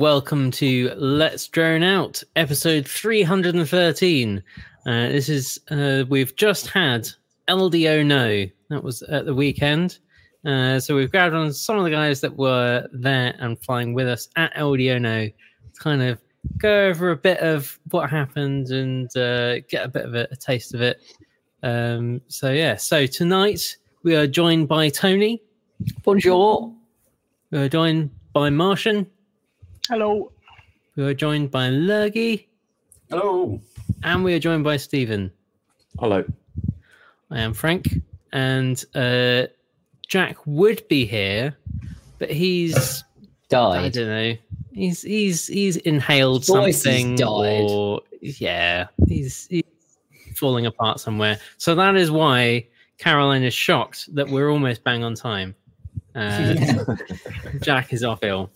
Welcome to Let's Drone Out, episode 313. Uh, this is, uh, we've just had LDO No. That was at the weekend. Uh, so we've grabbed on some of the guys that were there and flying with us at LDO No to kind of go over a bit of what happened and uh, get a bit of a, a taste of it. Um, so, yeah, so tonight we are joined by Tony. Bonjour. We are joined by Martian. Hello. We are joined by Lurgy. Hello. And we are joined by Stephen. Hello. I am Frank. And uh, Jack would be here, but he's died. I don't know. He's he's he's inhaled Voice has something died. or yeah, he's, he's falling apart somewhere. So that is why Caroline is shocked that we're almost bang on time. Uh, Jack is off ill.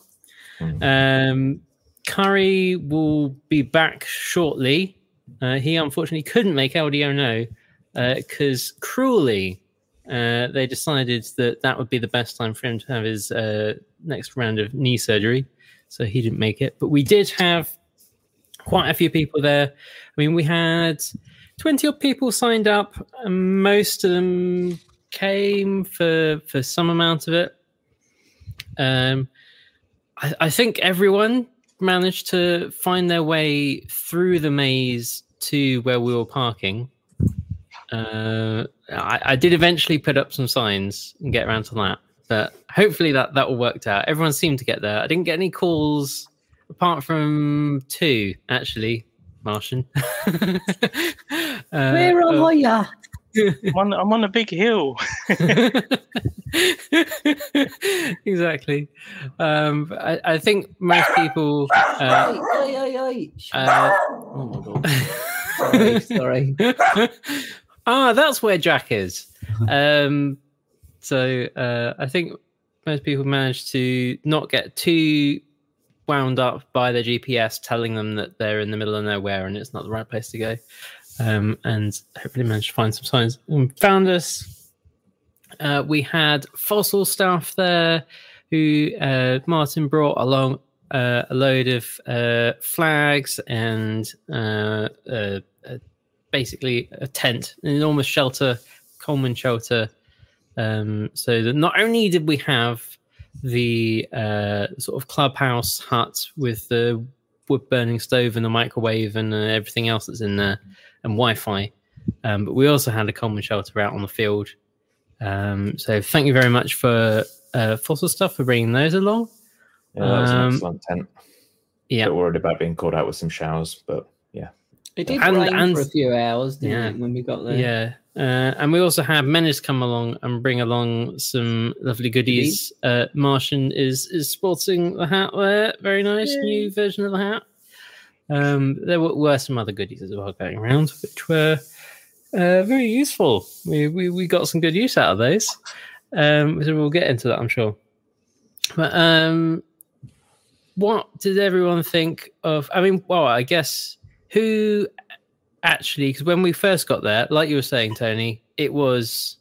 Um, Curry will be back shortly. Uh, he unfortunately couldn't make LDO no because cruelly uh, they decided that that would be the best time for him to have his uh, next round of knee surgery. So he didn't make it. But we did have quite a few people there. I mean, we had 20 odd people signed up, and most of them came for, for some amount of it. Um, I, I think everyone managed to find their way through the maze to where we were parking. Uh, I, I did eventually put up some signs and get around to that, but hopefully that that all worked out. Everyone seemed to get there. I didn't get any calls apart from two, actually. Martian. uh, Where uh, are ya? I'm on, I'm on a big hill. exactly. Um, I, I think most people. Uh, Oi, oi, oi. uh, oh my god. Sorry, sorry. ah, that's where Jack is. Um, so uh, I think most people manage to not get too wound up by their GPS telling them that they're in the middle of nowhere and it's not the right place to go. Um, and hopefully managed to find some signs and found us. Uh, we had fossil staff there who uh, Martin brought along uh, a load of uh, flags and uh, uh, basically a tent, an enormous shelter, Coleman shelter. Um, so that not only did we have the sort of clubhouse hut with the wood burning stove and the microwave and uh, everything else that's in there and Wi-Fi, um, but we also had a common shelter out on the field. Um, so thank you very much for uh, fossil stuff for bringing those along. Yeah, that was an Um, excellent tent. Yeah, Bit worried about being called out with some showers, but yeah. It did And- rain and- for a few hours, didn't Yeah. it, when we got there? Yeah. Uh, and we also have Menace come along and bring along some lovely goodies. Uh, Martian is is sporting the hat there. Very nice new version of the hat. Um, there were, were some other goodies as well going around, which were uh, very useful. We, we we got some good use out of those. Um, so we'll get into that, I'm sure. But um, what did everyone think of? I mean, well, I guess who actually because when we first got there like you were saying tony it was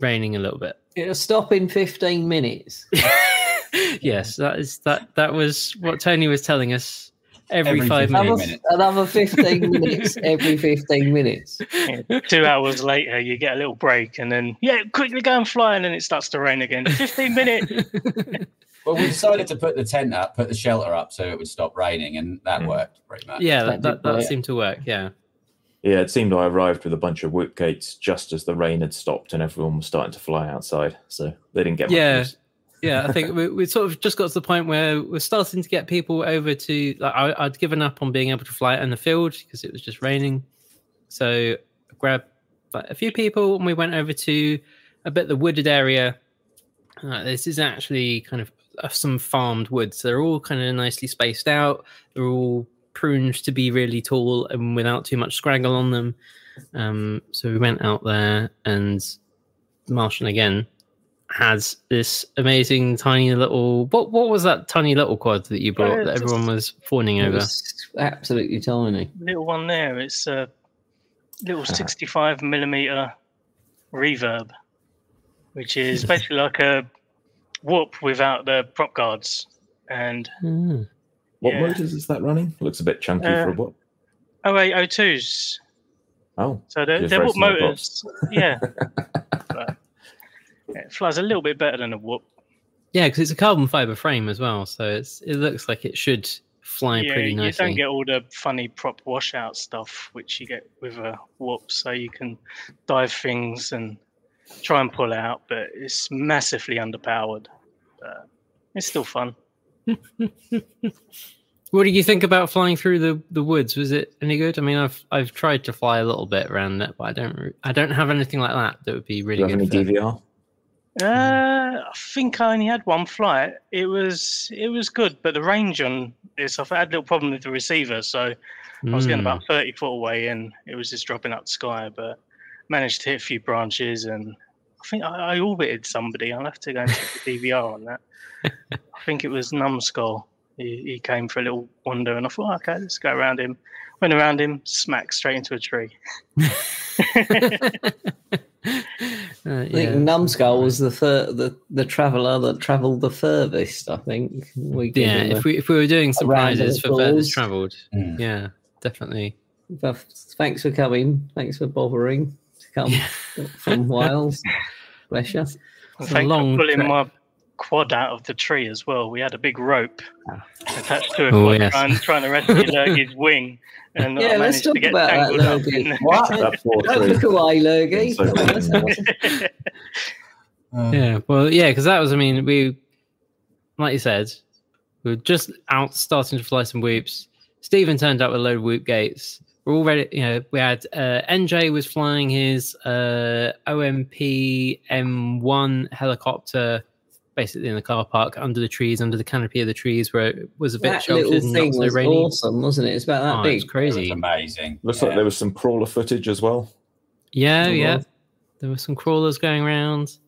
raining a little bit It'll stop in 15 minutes. yes that is that that was what tony was telling us every, Every five minutes minutes. Another 15 minutes every 15 minutes. Yeah, Two hours later, you get a little break, and then yeah, quickly go and fly, and then it starts to rain again. Fifteen minutes. Well, we decided to put the tent up, put the shelter up so it would stop raining, and that Hmm. worked pretty much. yeah That that, that, that seemed to work yeah Yeah, it seemed I arrived with a bunch of whoop gates just as the rain had stopped and everyone was starting to fly outside. So they didn't get much Yeah. use. yeah, I think we, we sort of just got to the point where we're starting to get people over to. Like, I, I'd given up on being able to fly in the field because it was just raining. So I grabbed like, a few people and we went over to a bit of the wooded area. Uh, this is actually kind of some farmed woods. They're all kind of nicely spaced out. They're all pruned to be really tall and without too much scraggle on them. Um, so we went out there and Martian again has this amazing tiny little what what was that tiny little quad that you brought Uh, that everyone was fawning It over? was absolutely tiny. Little one there. It's a little 65 millimeter reverb, which is basically like a whoop without the prop guards. And Hmm. What Yeah. motors is that running? Looks a bit chunky Uh, for a what? 0802s. Oh, So they're, Just they're whoop motors. Yeah. But, yeah. It flies a little bit better than a whoop. Yeah, because it's a carbon fiber frame as well, so it's it looks like it should fly yeah, pretty nicely. you don't get all the funny prop washout stuff which you get with a whoop. So you can dive things and try and pull out, but it's massively underpowered. But it's still fun. What did you think about flying through the, the woods? Was it any good? I mean, I've I've tried to fly a little bit around it, but I don't I don't have anything like that that would be do really you have any good. For, DVR? Uh, I think I only had one flight. It was it was good, but the range on this, I've had a little problem with the receiver, so I was getting Mm. about 30 foot away and it was just dropping out the sky, but managed to hit a few branches and I think I, I orbited somebody. I'll have to go and check the DVR on that. I think it was Numbskull. He, he came for a little wander and I thought, okay, let's go around him. Went around him, smacked straight into a tree. Uh, I think yeah. Numbskull was the fur- the the traveller that travelled the furthest. I think we yeah, if we if we were doing some round prizes for furthest travelled, Mm. yeah, definitely. Thanks for coming. Thanks for bothering to come from Wales. Bless you. And a long for pulling trek. my quad out of the tree as well. We had a big rope attached to it, Oh, quad yes. trying, trying to rescue Lurgy's wing. And Yeah, I let's managed talk to get about that, tangled up Lurgy. in What? That Don't look away, Lurgy. So Come on, let's have a- the Uh, Yeah, well, yeah, because that was, I mean, we, like you said, we were just out starting to fly some whoops. Stephen turned up with a load of whoop gates. We're all ready, you know, we had uh, NJ was flying his uh, OMP M1 helicopter basically in the car park under the trees, under the canopy of the trees where it was a bit that sheltered little and thing not so was rainy. awesome, wasn't it? It's about that Oh, big. it's It was crazy. amazing. Looks yeah. like there was some crawler footage as well. Yeah, yeah. wow. There were some crawlers going around.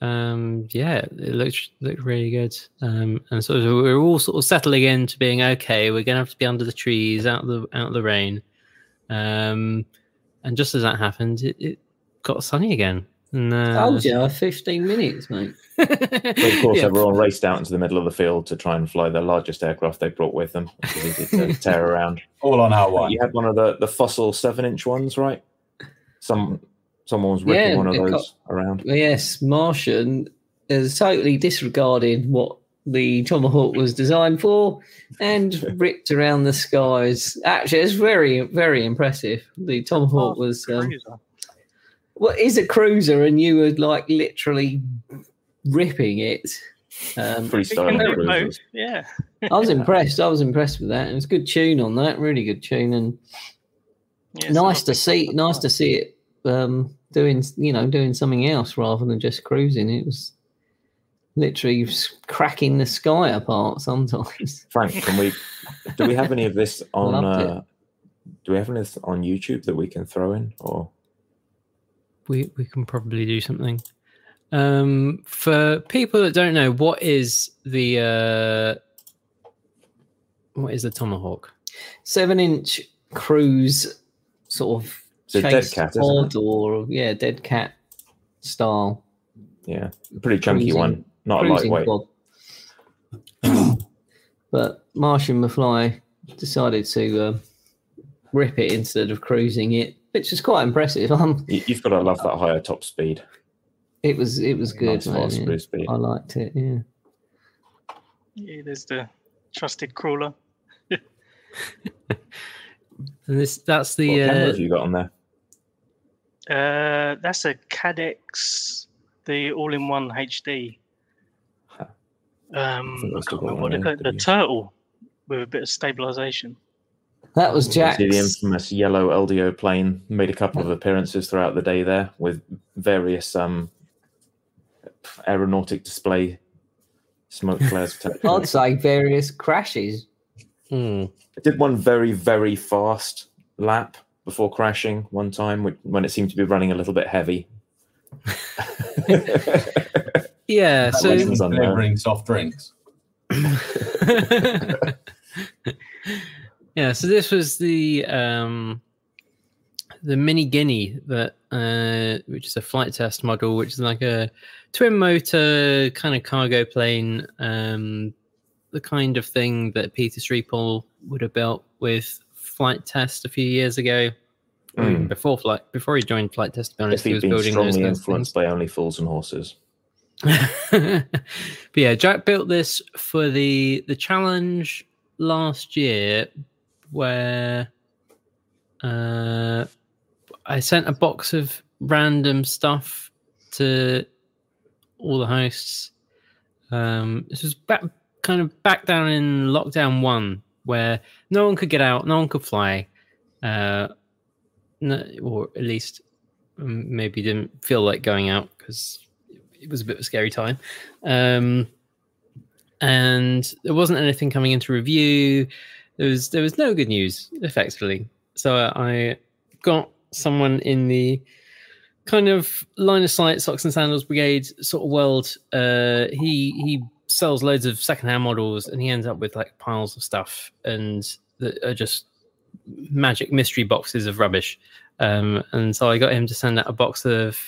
Um, yeah, it looked looked really good. Um, and so we are all sort of settling into being okay. We're gonna have to be under the trees, out of the out of the rain. Um, and just as that happened, it, it got sunny again. And, uh, Told you, 15 minutes, mate. But of course, Yeah. everyone raced out into the middle of the field to try and fly the largest aircraft they brought with them. Easy to tear around. all on our one. You had one of the, the fossil seven inch ones, right? Some someone was ripping Yeah, one of it got- those around. Yes, Martian is totally disregarding what the Tomahawk was designed for and ripped around the skies. Actually, it's very, very impressive. The Tomahawk was. Um, cruiser. what is a cruiser and you were like literally ripping it um, Freestyle cruisers. Yeah. i was impressed i was impressed with that it was good tune on that really good tune and yeah nice to see nice to see it um, doing you know doing something else rather than just cruising it was literally cracking the sky apart sometimes Frank, can we do we have any of this on uh, do we have any of this on YouTube that we can throw in or we we can probably do something. Um, for people that don't know, what is the uh, what is the tomahawk? seven inch cruise sort of It's dead chase cat, isn't pod it? or yeah dead cat style yeah, pretty chunky Cruising- one, not cruising lightweight. quad. but Martian McFly decided to uh, rip it instead of cruising it, which is quite impressive. Um, You, you've got to love that higher top speed. it was it was good. nice man, fast yeah. speed. I liked it. Yeah. Yeah, there's the trusted crawler. And this that's What the camera uh, have you got on there? Uh, that's a Caddx, the all-in-one HD. Huh. Um, I I've can't got remember what they call it. The turtle with a bit of stabilization. That was You see the infamous yellow LDO plane made a couple of appearances throughout the day there with various um, aeronautic display smoke flares. protecting I'd it. say various crashes. hmm. I did one very, very fast lap before crashing one time when it seemed to be running a little bit heavy. yeah. That So was Questions on there. delivering soft drinks. yeah, so this was the um the mini guinea that uh which is a Flite Test model, which is like a twin motor kind of cargo plane, um the kind of thing that Peter Sripol would have built with Flite Test a few years ago. Mm. before flight before he joined Flite Test to be honest, he he'd was been building those strongly kinds of things. influenced by only fools and horses. But yeah, Jack built this for the the challenge last year, where uh, I sent a box of random stuff to all the hosts. Um, this was back kind of back down in lockdown one, where no one could get out, no one could fly, uh, no, or at least um, maybe didn't feel like going out because it was a bit of a scary time. Um, and there wasn't anything coming into review. There was there was no good news, effectively. So I got someone in the kind of line of sight socks and sandals brigade sort of world. Uh, he he sells loads of secondhand models, and he ends up with like piles of stuff and that are just magic mystery boxes of rubbish. Um, and so I got him to send out a box of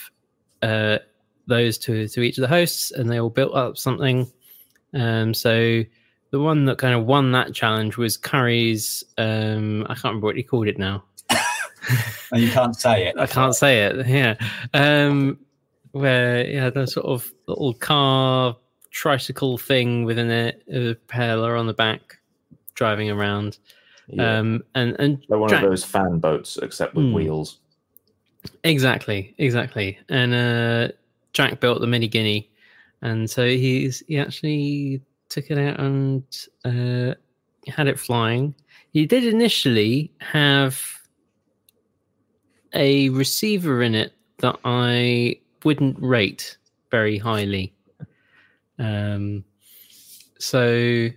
uh, those to to each of the hosts, and they all built up something. Um, so the one that kind of won that challenge was Curry's. Um, I can't remember what he called it now. And you can't say it. I can't say it. Yeah, um, where yeah, the sort of little car tricycle thing within it, a propeller on the back, driving around. Yeah. Um, and and They're one Jack- of those fan boats, except with Hmm. wheels. Exactly, exactly. And uh, Jack built the mini guinea, and so he's he actually took it out and uh, had it flying. He did initially have a receiver in it that I wouldn't rate very highly. Um, so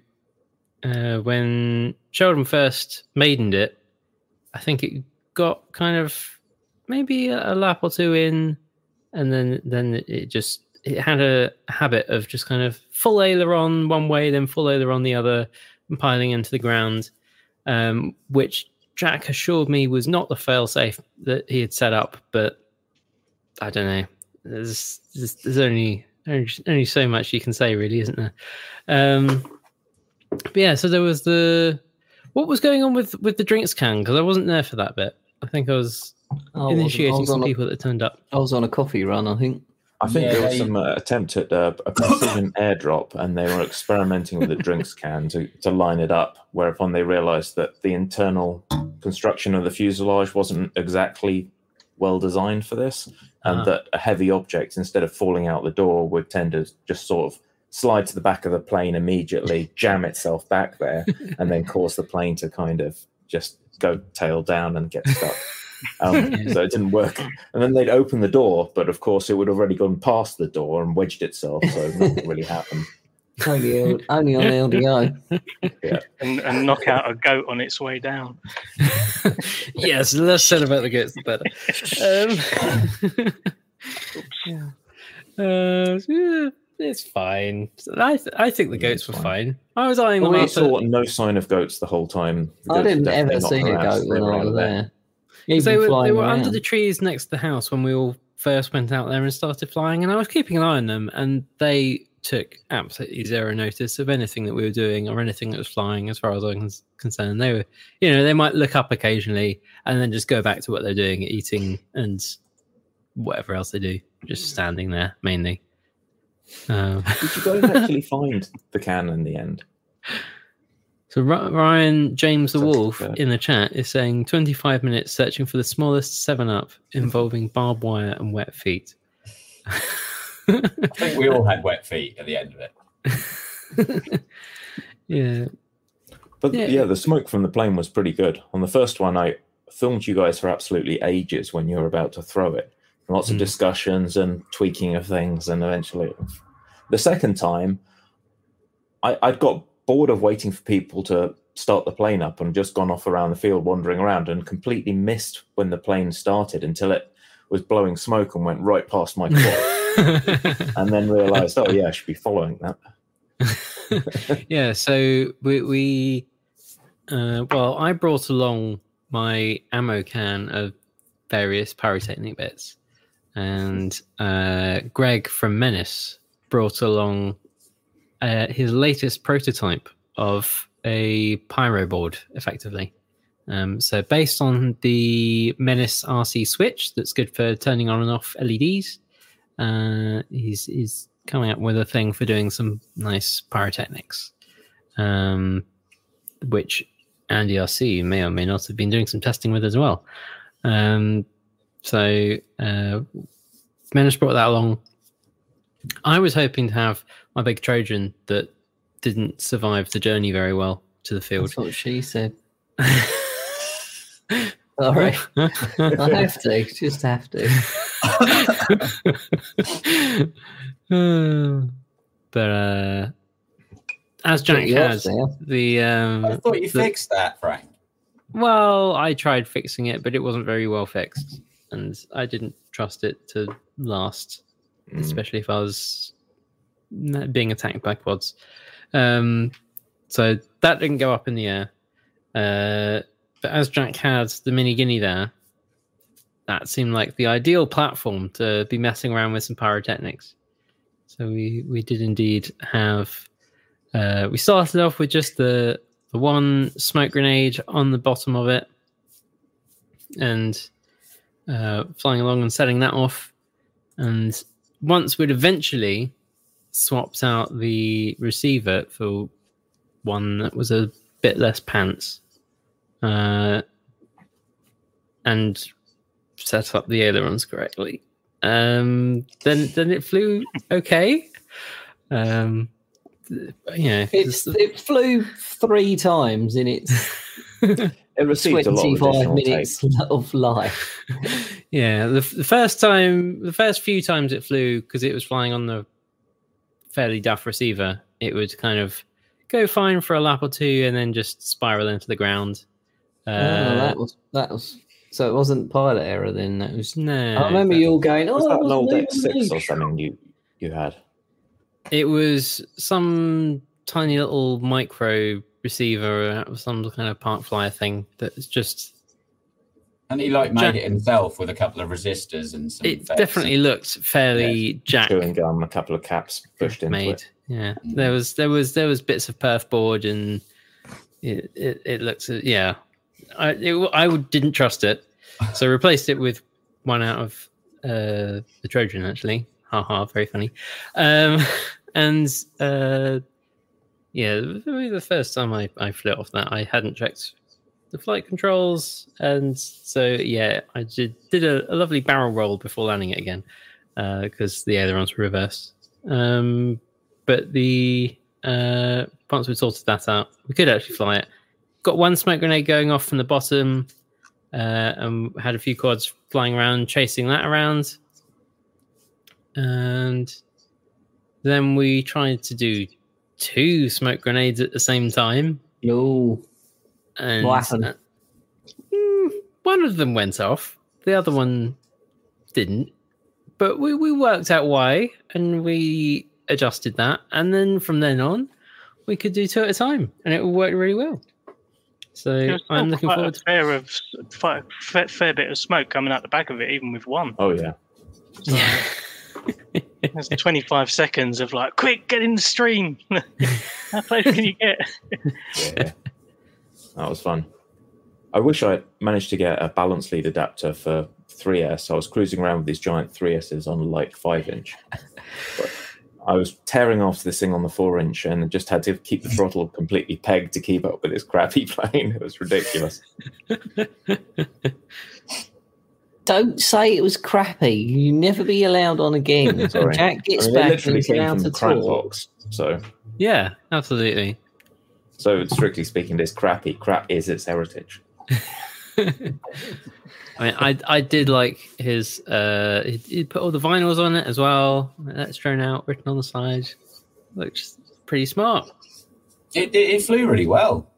uh, when Sheldon first maidened it, I think it got kind of maybe a, a lap or two in, and then then it just it had a habit of just kind of full aileron one way, then full aileron the other, and piling into the ground, um, which Jack assured me was not the failsafe that he had set up, but I don't know. There's there's, there's only, only so much you can say, really, isn't there? Um, but yeah, so there was the what was going on with with the drinks can because I wasn't there for that bit. I think I was I wasn't- initiating some on a- people that turned up. I was on a coffee run, I think. I think Yeah, there was some uh, attempt at uh, a precision airdrop, and they were experimenting with a drinks can to, to line it up. Whereupon they realised that the internal construction of the fuselage wasn't exactly well designed for this, and Ah. that a heavy object, instead of falling out the door, would tend to just sort of slide to the back of the plane immediately, jam itself back there, and then cause the plane to kind of just go tail down and get stuck. Um, so it didn't work. And then they'd open the door, but of course it would have already gone past the door and wedged itself, so nothing really happened. Only, L- only on LDO. and, and knock out a goat on its way down. yes, the less said about the goats, the better. Um, yeah. Uh, yeah, it's fine. I th- I think the goats it's were fine. fine. I was eyeing them We up. saw at- no sign of goats the whole time. The I didn't ever see a goat when I was there. there. Because they were, they flying were under the trees next to the house when we all first went out there and started flying, and I was keeping an eye on them, and they took absolutely zero notice of anything that we were doing or anything that was flying, as far as I'm cons- concerned. They were, you know, they might look up occasionally and then just go back to what they're doing, eating and whatever else they do, just standing there mainly. Um, Did you guys actually find the can in the end? So Ryan James the Wolf in the chat is saying 25 minutes searching for the smallest 7 Up involving barbed wire and wet feet. I think we all had wet feet at the end of it. yeah. But Yeah. yeah. the smoke from the plane was pretty good. On the first one, I filmed you guys for absolutely ages when you were about to throw it. Lots Mm. of discussions and tweaking of things, and eventually, the second time, I, I'd got bored of waiting for people to start the plane up and just gone off around the field wandering around and completely missed when the plane started until it was blowing smoke and went right past my quad, and then realised, oh yeah, I should be following that. yeah, so we, we uh, well, I brought along my ammo can of various pyrotechnic bits, and uh, Greg from Menace brought along uh, his latest prototype of a pyro board, effectively. Um, so based on the Menace RC switch, that's good for turning on and off LEDs. Uh, he's he's coming up with a thing for doing some nice pyrotechnics, um, which Andy RC may or may not have been doing some testing with as well. Um, so uh, Menace brought that along. I was hoping to have my big Trojan that didn't survive the journey very well to the field. That's what she said. All right. I have to. Just have to. but uh, as Jack you has there. the um, I thought you the- fixed that, Frank. well, I tried fixing it, but it wasn't very well fixed, and I didn't trust it to last, Mm. especially if I was being attacked by quads. Um, so that didn't go up in the air. Uh, but as Jack had the mini guinea there, that seemed like the ideal platform to be messing around with some pyrotechnics. So we we did indeed have. Uh, we started off with just the the one smoke grenade on the bottom of it, and uh, flying along and setting that off. And once we'd eventually swapped out the receiver for one that was a bit less pants, uh, and set up the ailerons correctly, um, then then it flew okay. Um, yeah, It's, it flew three times in its It received a lot of 25 additional tape. minutes of life. yeah. The, f- the first time, the first few times it flew because it was flying on the fairly duff receiver, it would kind of go fine for a lap or two and then just spiral into the ground. Uh, oh, that was that was so it wasn't pilot error then. That was. no, I remember you all going, "Oh, Was that that an old wasn't X6 me." or something you you had? It was some tiny little micro receiver, or some kind of park flyer thing that's just. And he like made Jack- it himself with a couple of resistors and some. It FETs. definitely looked fairly jack Chewing gum, a couple of caps pushed into made. it. Yeah, Mm. there was there was there was bits of perf board and it it, it looks uh, yeah. I it, I didn't trust it, so replaced it with one out of uh, the Trojan actually. Ha ha, very funny. Um, and uh, yeah, the first time I, I flew off that, I hadn't checked the flight controls, and so yeah, I did did a, a lovely barrel roll before landing it again because the ailerons were reversed. Um, but the uh, once we sorted that out, we could actually fly it. Got one smoke grenade going off from the bottom, uh, and had a few quads flying around, chasing that around. And then we tried to do two smoke grenades at the same time. No, And What happened? uh, mm, one of them went off, the other one didn't. But we, we worked out why and we adjusted that. And then from then on, we could do two at a time and it worked really well. So There I'm looking quite forward a to fair of fair, fair, fair bit of smoke coming out the back of it, even with one. Oh yeah. yeah. There's 25 seconds of like, quick, get in the stream. How close can you get? Yeah. that was fun. I wish I managed to get a balance lead adapter for 3S. I was cruising around with these giant 3Ss on like 5 inch. I was tearing off this thing on the four inch and just had to keep the throttle completely pegged to keep up with this crappy plane. It was ridiculous. Don't say it was crappy. You never be allowed on again. Sorry. Jack I gets mean, back literally and came allowed from to the talk. box. So, Yeah, absolutely. so strictly speaking, this crappy crap is its heritage. I mean, I I did like his. uh He, he put all the vinyls on it as well. That's thrown out, written on the side. Looks pretty smart. It, it, it flew really well.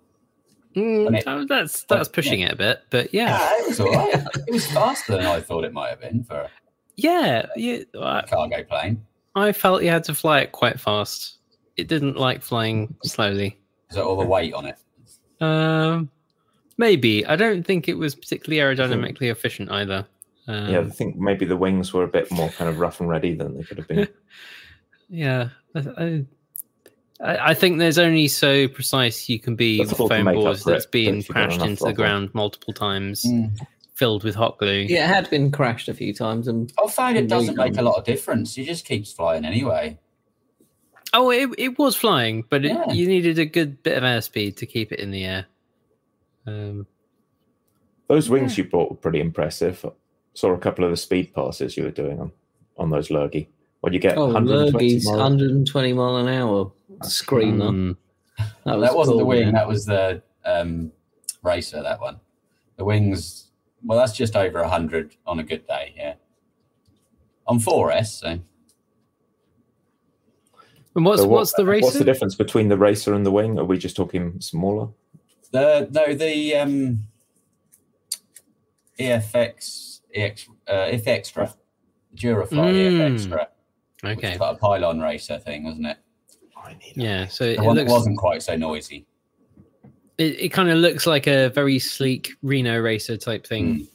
Mm, And it- that's that's pushing it a bit, but yeah, Yeah, it was all right. It was faster than I thought it might have been for yeah. yeah I, a cargo plane. I felt you had to fly it quite fast. It didn't like flying slowly. Is that all the weight on it? Um, maybe I don't think it was particularly aerodynamically efficient either. Um, yeah, I think maybe the wings were a bit more kind of rough and ready than they could have been. Yeah, I, I, I think there's only so precise you can be That's with foam make up boards that's it, been if you've got crashed into the ground multiple times, Mm. filled with hot glue. Yeah, it had been crashed a few times, and I find it doesn't make a lot of difference. It just keeps flying anyway. Oh, it, it was flying, but it, Yeah. you needed a good bit of airspeed to keep it in the air. Um, Those wings you brought were pretty impressive. Saw a couple of the speed passes you were doing on on those Lurgy. When you get oh, 120 Lurgy's miles, 120 mile an hour screamer. mm, That, was that wasn't the wing, yeah. that was the um, racer, that one. The wings, well, that's just over 100 on a good day, yeah. On 4S, so and what's So what- what's the racer? What's the difference between the racer and the wing? Are we just talking smaller? the no, the um, EFX, EX, uh, if extra, Durafly Mm. EF extra, which okay, is like a pylon racer thing, wasn't it? Yeah. So it, The one looks wasn't quite so noisy. it, it kind of looks like a very sleek Reno racer type thing.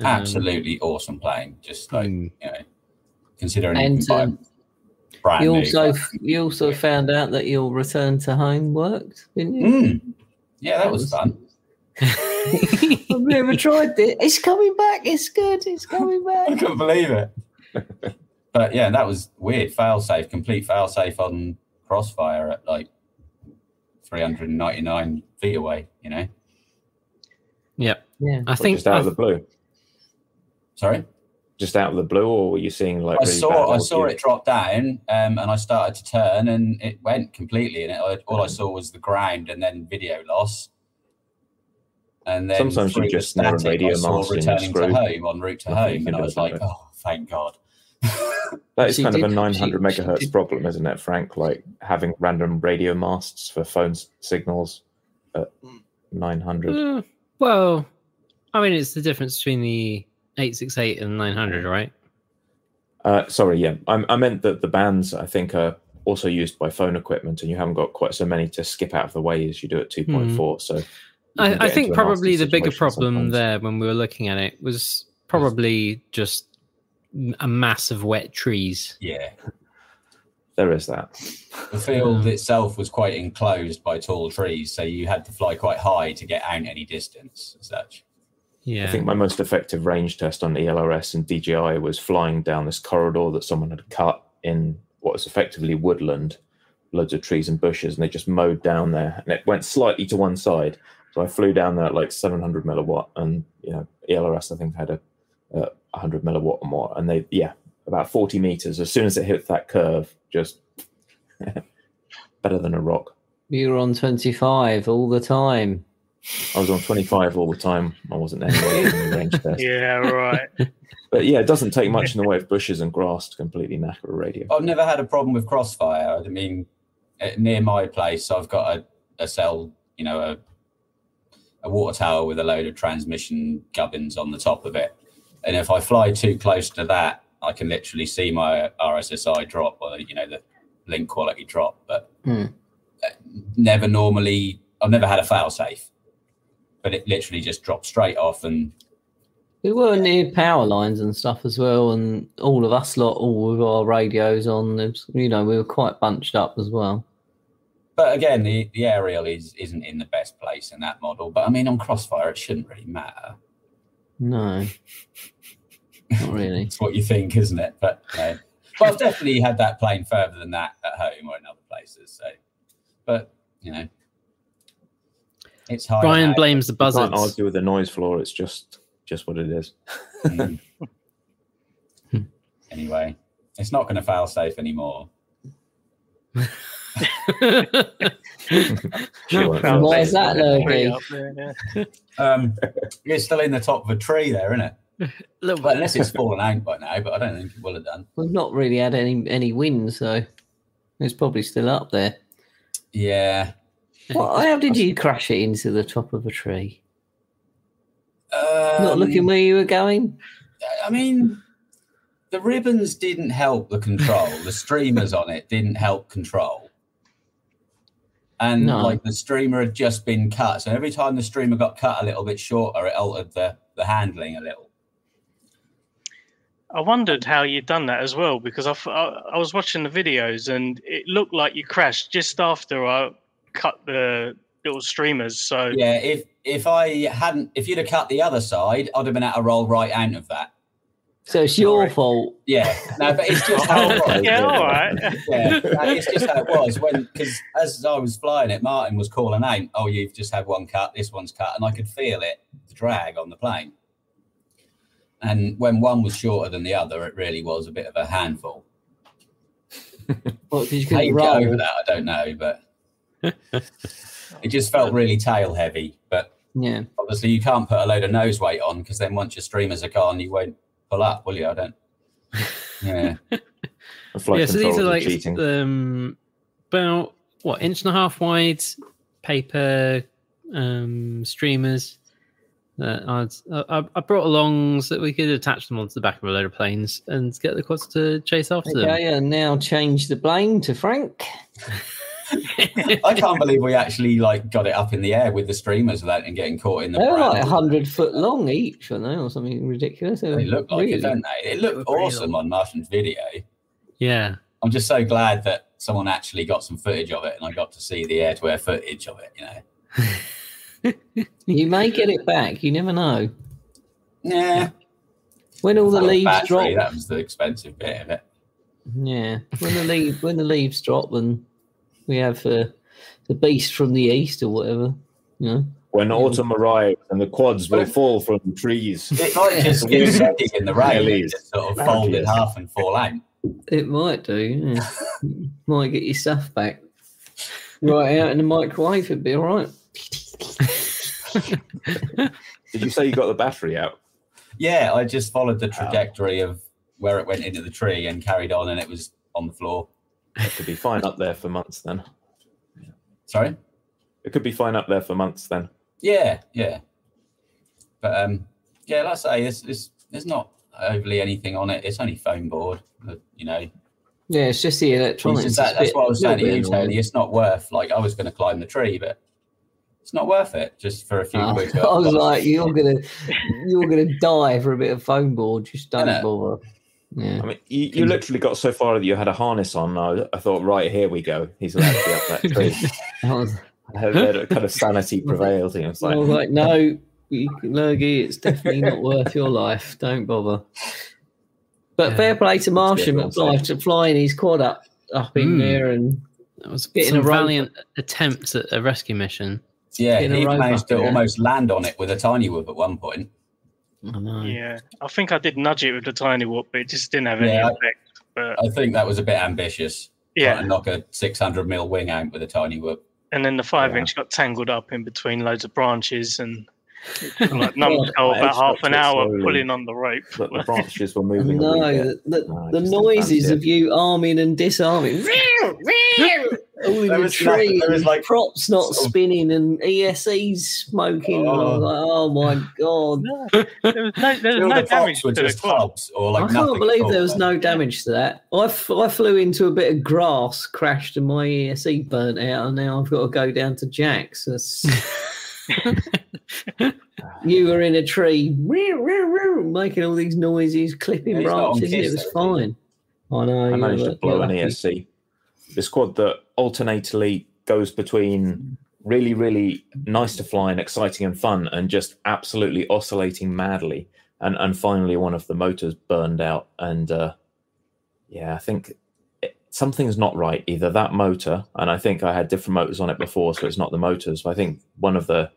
Um, Absolutely awesome plane. Just like mm, you know, considering And, you can buy um, brand You new. also but- you also found out that your return to home worked, didn't you? Mm. Yeah, that was fun. I've never tried it. It's coming back. It's good. It's coming back. I back. couldn't believe it. but yeah, that was weird. Fail safe, complete fail safe on Crossfire at like 399 feet away. You know, yep. Yeah. I think just out I- of the blue, sorry. just out of the blue, or were you seeing like? I really saw bad I saw altitude? it drop down, um, and I started to turn, and it went completely. And it, I- all I saw was the ground, and then video loss. And then Sometimes you through the just snap a static, radio I saw mast and you're returning to home en route to Nothing home, and I was like, it. oh, thank God. That is She kind of a 900 she- she megahertz did- problem, isn't it, Frank? Like having random radio masts for phone signals at 900. Uh, well, I mean, it's the difference between the 868 and 900, right? Uh, sorry, yeah, I, I meant that the bands I think are also used by phone equipment, and you haven't got quite so many to skip out of the way as you do at 2.4. So I, I think into a nasty probably the bigger problem sometimes. there when we were looking at it was probably just a mass of wet trees. Yeah. There is that. The field itself was quite enclosed by tall trees, so you had to fly quite high to get out any distance as such. Yeah. I think my most effective range test on ELRS and DJI was flying down this corridor that someone had cut in what was effectively woodland, loads of trees and bushes, and they just mowed down there, and it went slightly to one side. So I flew down there at like 700 milliwatt, and you know ELRS I think had a, a 100 milliwatt or more, and they yeah about 40 meters. As soon as it hit that curve, just better than a rock. You were on 25 all the time. I was on 25 all the time. I wasn't anywhere in the range test. Yeah, right. But yeah, it doesn't take much in the way of bushes and grass to completely knacker a radio. I've never had a problem with crossfire. I mean, eh, near my place, I've got a, a cell, you know, a, a water tower with a load of transmission gubbins on the top of it. And if I fly too close to that, I can literally see my RSSI drop or, you know, the link quality drop. But eh, never normally, I've never had a fail safe. But it literally just dropped straight off and We were near power lines and stuff as well, and all of us lot, all with our radios on. was- You know, we were quite bunched up as well. But again, the, the aerial is isn't in the best place in that model. But I mean, on Crossfire, it shouldn't really matter. No, not really. It's what you think, isn't it? But uh, But I've definitely had that plane further than that at home or in other places. So, but you know, it's hard. Brian blames the You can't argue with the noise floor. It's just just what it is. Mm. anyway, it's not going to fail safe anymore. She won't Found fail Why is that, Tree Lurgy? yeah. Um, it's still in the top of a tree there, isn't it? Little Well, unless it's fallen out by now, but I don't think it will have done. We've not really had any any wind, so it's probably still up there. Yeah. What, how did you crash it into the top of a tree? Um, Not looking where you were going? I mean, the ribbons didn't help the control. the streamers on it didn't help control. And No. like the streamer had just been cut. So every time the streamer got cut a little bit shorter, it altered the, the handling a little. I wondered how you'd done that as well because I I was watching the videos and it looked like you crashed just after I cut the little streamers. So Yeah, if if I hadn't if you'd have cut the other side, I'd have been able to roll right out of that. So it's your Sorry. fault. Yeah. No, but it's just how it was. yeah, all right. yeah, it's just how it was when because as I was flying it, Martin was calling out, "Oh, you've just had one cut. This one's cut," and I could feel it, the drag on the plane. And when one was shorter than the other, it really was a bit of a handful. What, because you How couldn't you get over that, I don't know, but it just felt really tail heavy. But Yeah. obviously, you can't put a load of nose weight on because then once your streamers are gone, you won't pull up, will you? I don't. Yeah. Yeah, so these are are like cheating. um, about what inch and a half wide paper um, streamers. That I'd, I, I brought along so that we could attach them onto the back of a load of planes and get the quads to chase after them. Okay, and now change the blame to Frank. them. I can't believe we actually like got it up in the air with the streamers without and getting caught in the. They're like hundred foot long each, aren't they, or something ridiculous? They're They look like really- it, don't they? It looked awesome long. on Martian's video. yeah, I'm just so glad that someone actually got some footage of it and I got to see the air to air footage of it, you know. You may get it back. You never know. Yeah. When all the That leaves battery, drop, That was the expensive bit of it. yeah. When the leaf, when the leaves drop, then we have uh, the beast from the east or whatever. You know, When autumn arrives and the quads will fall from the trees. It might just get steady in the rain and just sort of fold in half and fall out. it might do. Yeah. might get your stuff back. Right out in the microwave, it'd be all right. Did you say you got the battery out? Yeah, I just followed the trajectory of where it went into the tree and carried on and it was on the floor. It could be fine up there for months then. Sorry? It could be fine up there for months then. Yeah, yeah. But um, yeah, like I say, it's, it's, there's not overly anything on it. It's only foam board, but, you know. Yeah, it's just the electronics. just that, It's that's bit- what I was saying to you, bit. Tony. It's not worth, like, I was going to climb the tree, but it's not worth it just for a few Uh, quid. I was like, you're gonna, you're gonna die for a bit of foam board. Just don't bother. Yeah. I mean, you, you literally got so far that you had a harness on. I, I thought, right, here we go. He's allowed to be up that tree. I was, I had a kind of sanity prevailed. He was I like, was like, no, you- Lurgy, it's definitely not worth your life. Don't bother. But Yeah. fair play to Martian Let's get McFly on to flying his quad up up in Mm. there and that was Getting some a rope. valiant attempt at a rescue mission. yeah, in he managed to there. almost land on it with a tiny whoop at one point. I know. Yeah, I think I did nudge it with the tiny whoop, but it just didn't have any Yeah. effect. But I think that was a bit ambitious. yeah, Trying to knock a 600 mil wing out with a tiny whoop. and then the five Yeah. inch got tangled up in between loads of branches and like God, numbskull I about half an hour slowly. pulling on the rope. but the branches were moving. no, the, the, No, the noises of you arming and disarming. All There was no- tree, there was like props not sort of- spinning, and ESCs smoking. and I was like, oh my oh. god! There was no, there was no the damage to the just or like I can't believe at all. there was no damage to that. I, f- I flew into a bit of grass, crashed, and my ESC burnt out, and now I've got to go down to Jack's. You were in a tree, making all these noises, clipping Yeah, he's not on branches. It was though, is he? fine. I know. I managed to blow an. ESC. This quad that alternately goes between really, really nice to fly and exciting and fun, and just absolutely oscillating madly. And and finally, one of the motors burned out, and uh, yeah, I think it, something's not right. Either that motor, and I think I had different motors on it before, so it's not the motors. But I think one of the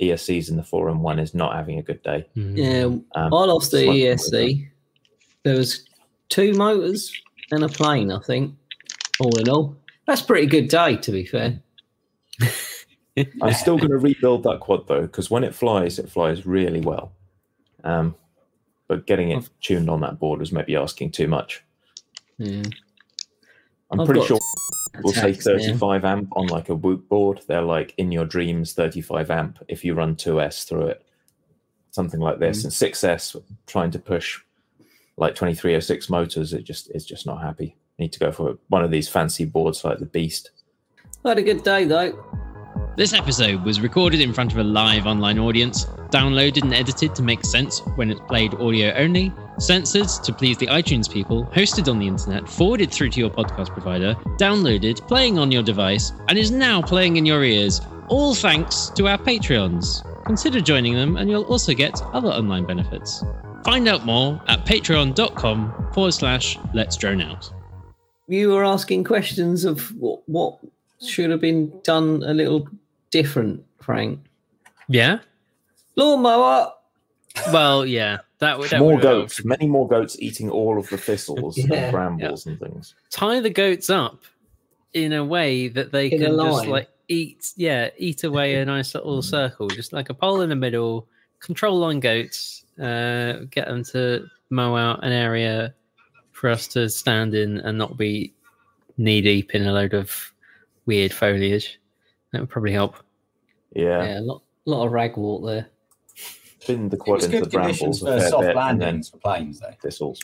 ESCs in the four and one is not having a good day. Mm. Yeah, Um, I lost the slightly ESC. There was two motors and a plane, I think. All in all, that's a pretty good day, to be fair. I'm still going to rebuild that quad though, because when it flies, it flies really well. Um, but getting it tuned on that board was maybe asking too much. Yeah. I'm I've pretty got sure we'll say attacks now. 35 amp on like a Whoop board. They're like in your dreams 35 amp if you run 2S through it, something like this. Mm. And 6S trying to push like 2306 motors, it just is just not happy. Need to go for one of these fancy boards like the Beast. I had a good day though. This episode was recorded in front of a live online audience, downloaded and edited to make sense when it's played audio only, censored to please the iTunes people, hosted on the internet, forwarded through to your podcast provider, downloaded, playing on your device, and is now playing in your ears, all thanks to our Patreons. Consider joining them, and you'll also get other online benefits. Find out more at patreon.com forward slash let's drone out. You were asking questions of what, what should have been done a little different, Frank. Yeah. Lawnmower. Well, yeah. That would that more would have goats, many more goats eating all of the thistles Yeah. and brambles and things. tie the goats up in a way that they In can just like eat yeah eat away a nice little circle just like a pole in the middle control line goats uh get them to mow out an area for us to stand in and not be knee deep in a load of weird foliage that would probably help Yeah, Yeah, a lot, lot of ragwort there. Been the It quad into good the conditions brambles a for fair soft bit, and then landings for planes, though. thistles.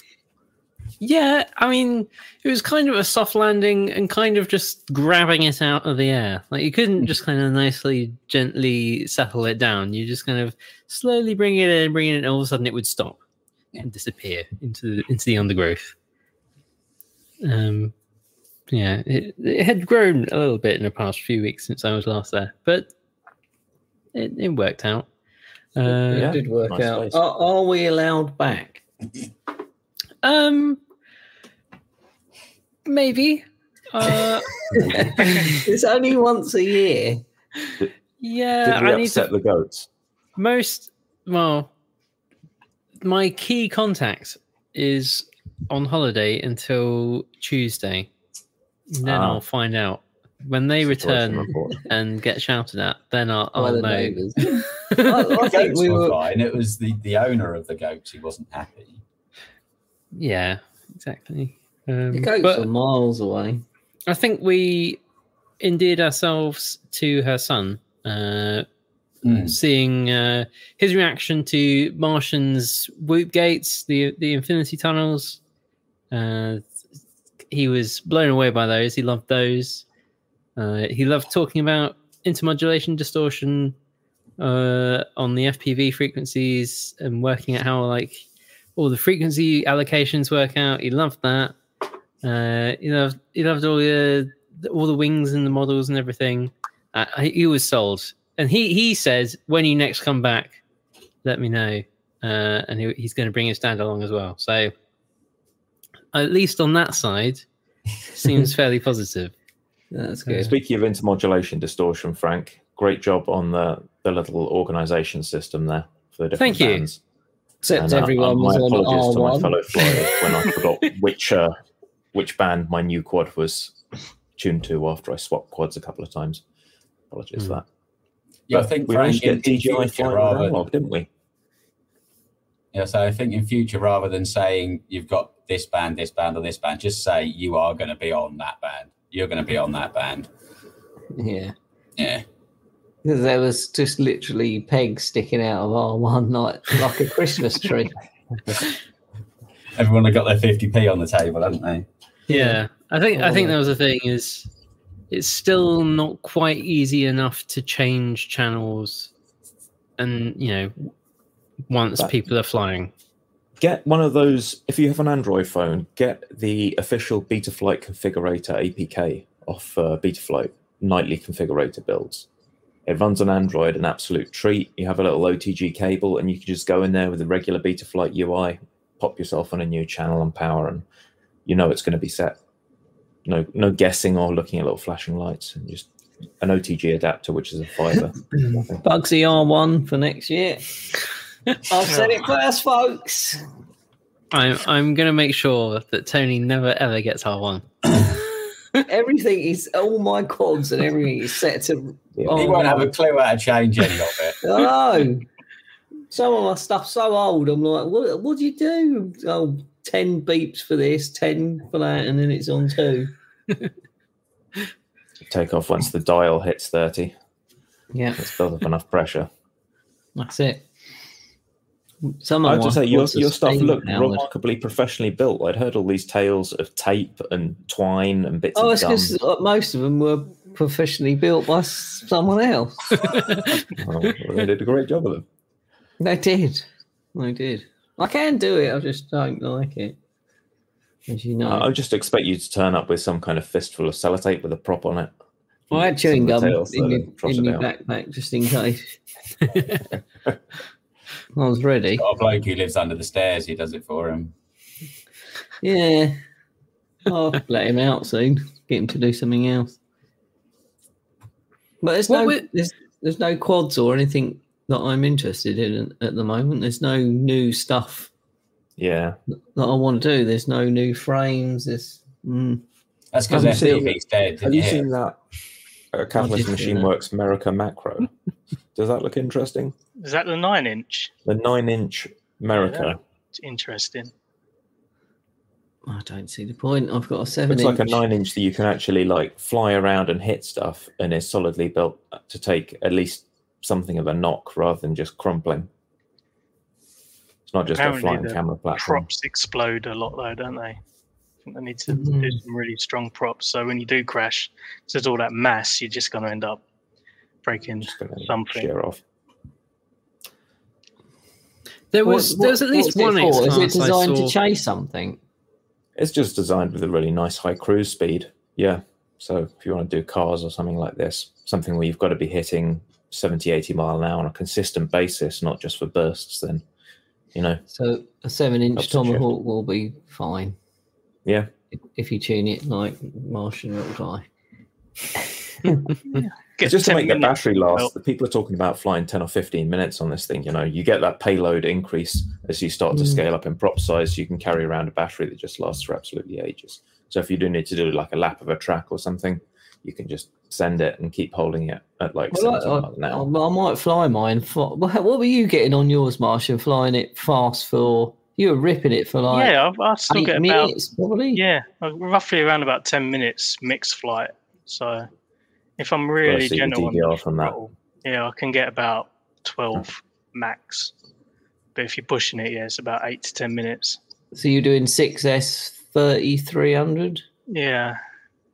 yeah i mean it was kind of a soft landing and kind of just grabbing it out of the air. Like you couldn't just kind of nicely gently settle it down. You just kind of slowly bring it in bring it in and all of a sudden it would stop and disappear into the, into the undergrowth. Um yeah it, it had grown a little bit in the past few weeks since i was last there but it, it worked out uh, Yeah. it did work nice out. Are, are we allowed back? um maybe uh it's only once a year. yeah Did we i need upset to the goats? most well my key contact is on holiday until tuesday then Ah. i'll find out when they Situation return report. and get shouted at then i'll, by I'll the know neighbours. I, I The think goats we were were. fine. It was the, the owner of the goats who wasn't happy. yeah exactly um, The goats but are miles away. i think we endeared ourselves to her son uh, Mm. seeing uh, his reaction to Martian's whoop gates, the the infinity tunnels. Uh, he was blown away by those. He loved those. Uh, he loved talking about intermodulation distortion uh, on the FPV frequencies and working out how like all the frequency allocations work out. He loved that. Uh, he loved he loved all the all the wings and the models and everything. Uh, he was sold and he he says when you next come back, let me know, uh, and he, he's going to bring his dad along as well. So at least on that side, seems fairly positive. That's good. Speaking of intermodulation distortion, Frank, great job on the, the little organization system there for the different Thank you. bands. Except And, uh, everyone uh, was my on apologies to my R1. fellow flyers when I forgot which uh, which band my new quad was tuned to after I swapped quads a couple of times. Apologies Hmm. for that. Yeah, I think we Frank, managed to in, get in DJI future, flying rather, around, well, didn't we? yeah, so I think in future, rather than saying you've got this band, this band, or this band, just say you are going to be on that band. You're going to be on that band. Yeah. Yeah. Because there was just literally pegs sticking out of R1 like, like a Christmas tree. Everyone had got their 50p on the table, haven't they? Yeah, I think I think Oh. that was the thing is it's still not quite easy enough to change channels, and you know, once That- people are flying. Get one of those, if you have an Android phone, get the official Betaflight configurator APK off uh, Betaflight, nightly configurator builds. It runs on Android, an absolute treat. You have a little OTG cable, and you can just go in there with the regular Betaflight UI, pop yourself on a new channel and power, and you know it's going to be set. No, no guessing or looking at little flashing lights, and just an OTG adapter, which is a fiber. Bugsy R1 for next year. I've said it first, folks. I'm I'm gonna make sure that Tony never ever gets R1. Everything is all my quads and everything is set to. Yeah. Oh, he won't have a clue how to change any of it. I know. Some of my stuff's so old. I'm like, what? What do you do? Oh, 10 beeps for this, 10 for that, and then it's on two. Take off once the dial hits thirty. Yeah, It's built up enough pressure. that's it. Some I of have to say, your, your stuff looked remarkably professionally built. I'd heard all these tales of tape and twine and bits Oh, of it's gum. because most of them were professionally built by someone else. Oh, they did a great job of them. They did. They did. I can do it. I just don't like it. As you know, I just expect you to turn up with some kind of fistful of sellotape with a prop on it. I had chewing gum in my, in my backpack just in case. I was ready. Got a bloke who lives under the stairs. He does it for him. Yeah. I'll let him out soon. Get him to do something else. But there's What no wi- there's, there's no quads or anything that I'm interested in at the moment. There's no new stuff Yeah. that I want to do. There's no new frames. There's mm, That's because Have you seen- FTV's dead. Have you it? seen that uh, Catalyst Machine. Works America macro? Does that look interesting? Is that the nine inch? The nine inch America. It's interesting. I don't see the point. I've got a seven It's like a nine inch that you can actually like fly around and hit stuff and is solidly built to take at least something of a knock rather than just crumpling. It's not just Apparently a flying camera platform. Props explode a lot though, don't they? I think they need to do Mhm. some really strong props. So when you do crash, so there's all that mass, you're just going to end up breaking Just gonna something. shear off. There What- was there was at least one for? X Is it designed to chase something? It's just designed with a really nice high cruise speed. Yeah. So if you want to do cars or something like this, something where you've got to be hitting 70, 80 mile an hour on a consistent basis, not just for bursts, then, you know, So a seven inch tomahawk will be fine yeah. if, if you tune it like Martian will fly. Get just to make the battery last, well. the people are talking about flying 10 or 15 minutes on this thing. You know, you get that payload increase as you start to Mm. scale up in prop size. You can carry around a battery that just lasts for absolutely ages. So if you do need to do like a lap of a track or something, you can just send it and keep holding it at like Well, 70 I, miles an I, hour. I might fly mine. For, what what were you getting on yours, Martian? Flying it fast for you were ripping it for like yeah, I've, I still eight get about minutes, probably. yeah, roughly around about ten minutes mixed flight. So if I'm really see gentle on the from that. yeah, I can get about twelve max. But if you're pushing it, yeah, it's about eight to ten minutes. So you're doing 6S 3300? Yeah,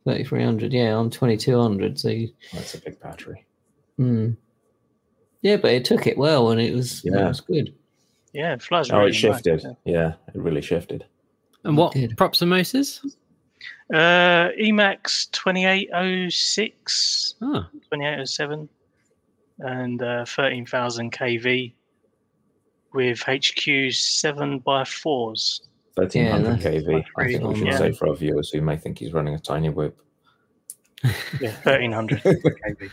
3300, yeah, on 2200. So you, That's a big battery. hmm. yeah, but it took it well and it was, it Yeah. was good. yeah, it flies. Oh, really it nice, shifted. yeah. Yeah, it really shifted. And what did. props and motors? Uh, Emax 2806, Oh, 2807, and uh, 13,000 kV with HQ 7 by 4s 1300 that's- kV. I think we should yeah. say for our viewers who may think he's running a tiny whoop. Yeah, 1300 kV.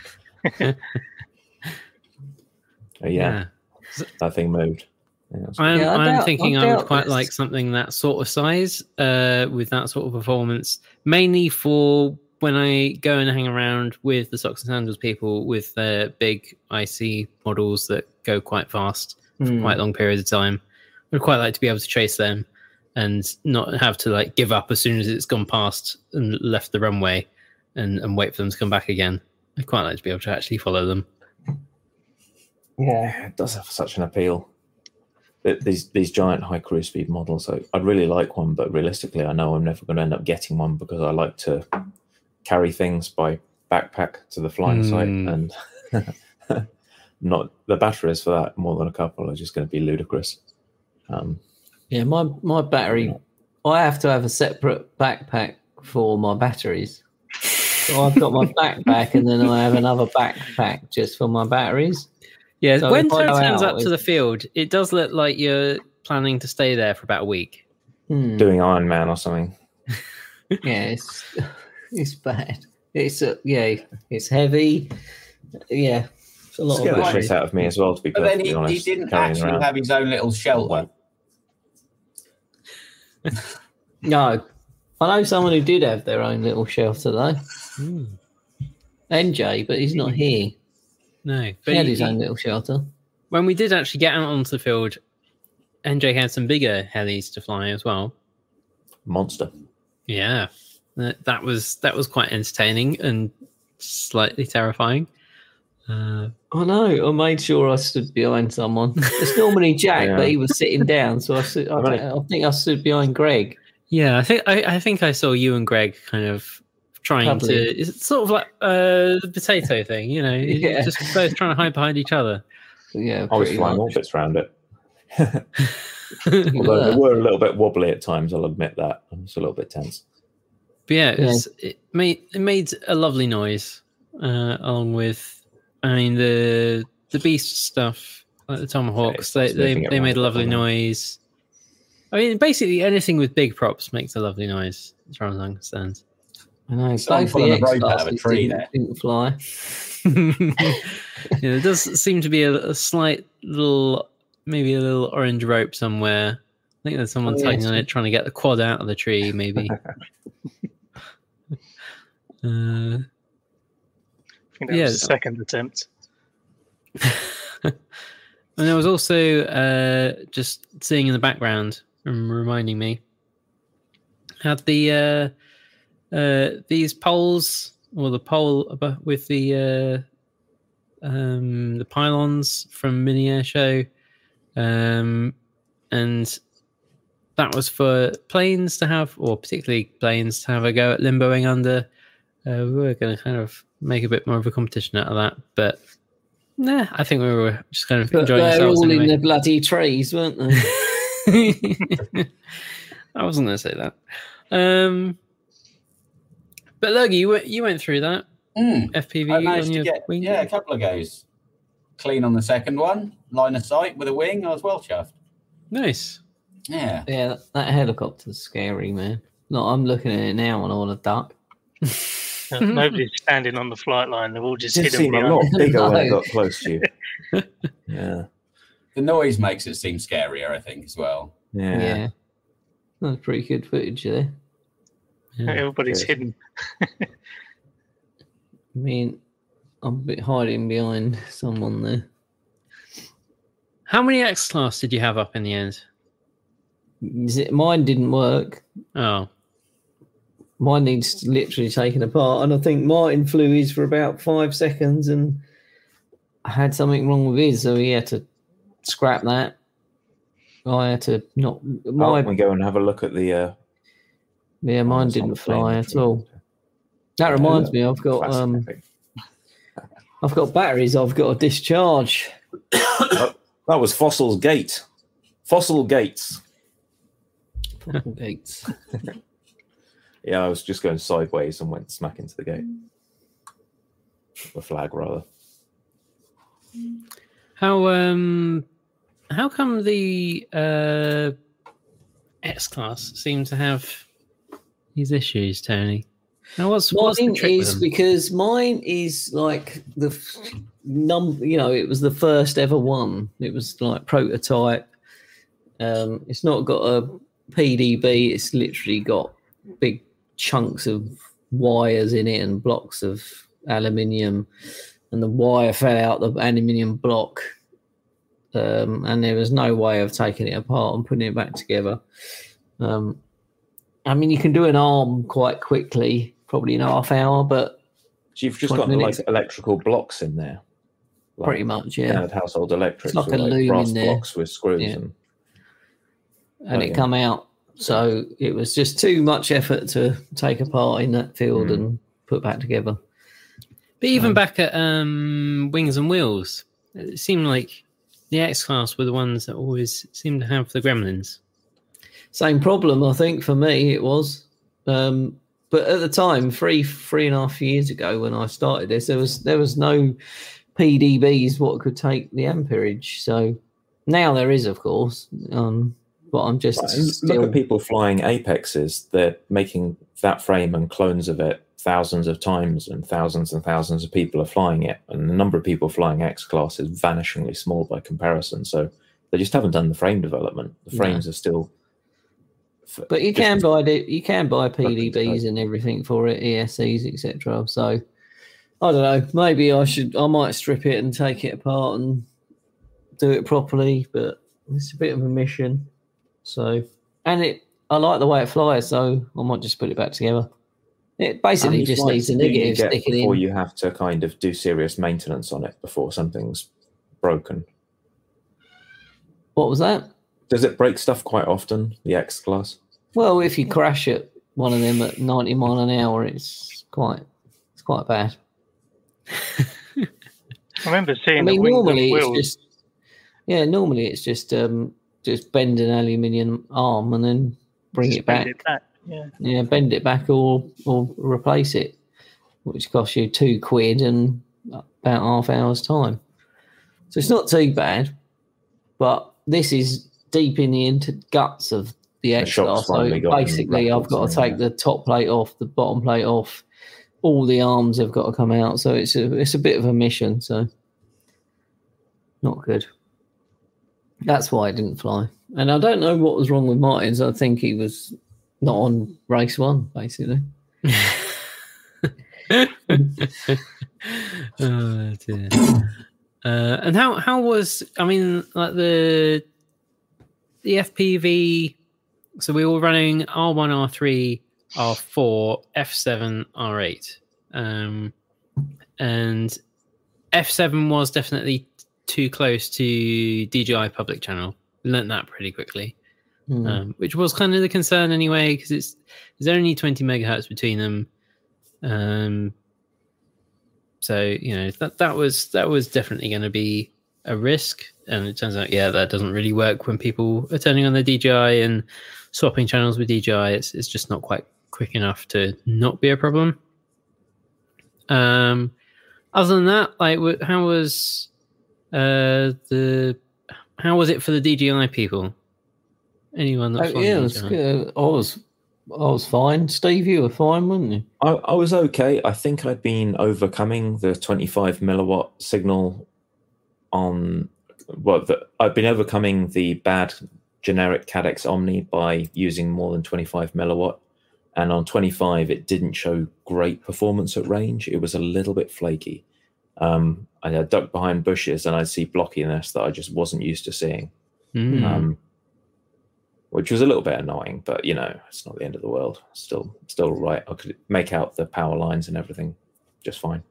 Uh, yeah, that thing moved. Yeah, I'm, Yeah, I I'm doubt- thinking I I, would quite this. like something that sort of size, uh, with that sort of performance, mainly for when I go and hang around with the socks and sandals people with their big IC models that go quite fast for Hmm. quite long periods of time. I'd quite like to be able to chase them and not have to like give up as soon as it's gone past and left the runway and, and wait for them to come back again. I'd quite like to be able to actually follow them. Yeah. it does have such an appeal. Th- These these giant high cruise speed models. So I'd really like one, but realistically, I know I'm never going to end up getting one because I like to carry things by backpack to the flying site, Hmm. and not the batteries for that more than a couple are just going to be ludicrous. Um, Yeah, my, my battery, I have to have a separate backpack for my batteries. So I've got my backpack and then I have another backpack just for my batteries. Yeah, So when if I Toad turns out up to the field, it does look like you're planning to stay there for about a week. Hmm. doing Iron Man or something. yeah, it's it's bad. It's uh, yeah, it's heavy. Yeah, it's a lot Scare of the shit out of me as well, to be But then he, honest. he didn't actually around. have his own little shelter. No, I know someone who did have their own little shelter though. Hmm. NJ, but he's not here. No, He but had he- own little shelter. when we did actually get out onto the field, NJ had some bigger helis to fly as well. Monster. Yeah, that, that was that was quite entertaining and slightly terrifying. Uh, I know. I made sure I stood behind someone. It's normally Jack, Yeah. but he was sitting down, so I, stood, I, I've I think I stood behind Greg. yeah, I think I, I think I saw you and Greg kind of trying Cuddling. to. It's sort of like uh, the potato thing, you know, you're Yeah. just both trying to hide behind each other. Yeah, I was flying much. orbits around it. You Although they were. were a little bit wobbly at times, I'll admit that. I was a little bit tense. But yeah, it, Yeah. it made it made a lovely noise, uh, along with, I mean the the beast stuff, like the tomahawks. Yeah, they it's they, they made a lovely wasn't noise. I mean, basically anything with big props makes a lovely noise, as far as I understand. I know. Someone pulling the a rope out of a tree there. didn't fly. yeah, there does seem to be a, a slight little, maybe a little orange rope somewhere. I think there's someone Oh, tugging yes. on it, trying to get the quad out of the tree, maybe. uh, I think that Yeah. was the second attempt. And there was also uh, just seeing in the background, reminding me, had the uh, uh, these poles or the pole with the uh, um, the pylons from Mini Air Show, um, and that was for planes to have, or particularly planes to have a go at limboing under. Uh, we were going to kind of make a bit more of a competition out of that, but Nah, I think we were just kind of But enjoying they're ourselves. all in the bloody trees, weren't they? I wasn't going to say that. Um, but Logie, you went, you went through that Mm. FPV I managed on to your get wing. yeah a couple of goes. Clean on the second one, line of sight with a wing. I was well chuffed. Nice. Yeah, yeah, that, that helicopter's scary, man. No, I'm looking at it now and I want to duck. Nobody's standing on the flight line. They're all It just did hidden seem a lot bigger when it got close to you. Yeah. the noise makes it seem scarier. I think as well. Yeah. Yeah. That's pretty good footage there. Yeah. Everybody's Good. hidden. I mean, I'm a bit hiding behind someone there. How many X class did you have up in the end? Is it- Mine didn't work. Oh, Mine needs literally taken apart. And I think Martin flew his for about five seconds and I had something wrong with his. So he had to scrap that. I had to not. Oh, My, we go and have a look at the. Uh, yeah, mine didn't fly at all. That reminds me, I've got um, I've got batteries. I've got to discharge. that was Fossil's Gate. Fossil Gates. Fucking gates. Yeah, I was just going sideways and went smack into the gate. The flag, rather. how um, how come the uh X class seems to have these issues, Tony? Now, what's what's Mine trick is because mine is like the f- num. You know, it was the first ever one. It was like prototype. Um, it's not got a PDB. It's literally got big chunks of wires in it and blocks of aluminium, and the wire fell out the aluminium block. Um, and there was no way of taking it apart and putting it back together. Um, I mean, you can do an arm quite quickly, probably in half hour, but So you've just got minutes. like electrical blocks in there. Like pretty much, yeah. standard household electrics. like with, a loom brass in there. blocks with screws Yeah. and and Oh, it yeah. come out. So it was just too much effort to take apart in that field Mm. and put back together. But even Um, back at um, Wings and Wheels, it seemed like the X class were the ones that always seemed to have the gremlins. Same problem, I think, for me it was. Um, but at the time, three three and a half years ago when I started this, there was there was no PDBs what could take the amperage. So now there is, of course. Um, but I'm just Right, and Look at people flying Apexes. They're making that frame and clones of it thousands of times, and thousands and thousands of people are flying it. And the number of people flying X class is vanishingly small by comparison. So they just haven't done the frame development. The No. frames are still. But you can buy the, you can buy PDBs and everything for it, ESCs, etc. So I don't know. Maybe I should. I might strip it and take it apart and do it properly. But it's a bit of a mission. So and it, I like the way it flies. So I might just put it back together. It basically just needs a you negative sticking before in. you have to kind of do serious maintenance on it before something's broken. What was that? Does it break stuff quite often? The X class. Well, if you crash it one of them at ninety mile an hour, it's quite it's quite bad. I remember seeing I mean, normally it's just yeah, normally it's just um just bend an aluminium arm and then bring it back. it back. Yeah. Yeah, bend it back or or replace it, which costs you two quid and about half hour's time. So it's not too bad, but this is deep in the inter- guts of the X shock's So finally gotten basically, I've got to take yeah. the top plate off, the bottom plate off. All the arms have got to come out, so it's a it's a bit of a mission. So not good. That's why it didn't fly. And I don't know what was wrong with Martin's. I think he was not on race one, basically. oh dear. Uh, and how how was I mean like the the FPV? So we were running R one, R three, R four, F seven, R eight, um, and F seven was definitely too close to DJI public channel. Learned that pretty quickly Hmm. um, which was kind of the concern anyway, because it's there's only 20 megahertz between them. Um, so you know that that was that was definitely going to be a risk, and it turns out, yeah, that doesn't really work when people are turning on their DJI and swapping channels with DJI. It's it's just not quite quick enough to not be a problem. Um, other than that, like, how was uh the how was it for the DJI people? Anyone that's Oh, yeah, it was good. I was, I was fine. Steve, you were fine, weren't you? I, I was okay. I think I'd been overcoming the 25 milliwatt signal on well, the, I've been overcoming the bad generic Caddx Omni by using more than 25 milliwatt. And on 25, it didn't show great performance at range. It was a little bit flaky. Um, and I ducked behind bushes and I'd see blockiness that I just wasn't used to seeing, Mm. um, which was a little bit annoying. But you know, it's not the end of the world. Still, still right. I could make out the power lines and everything just fine.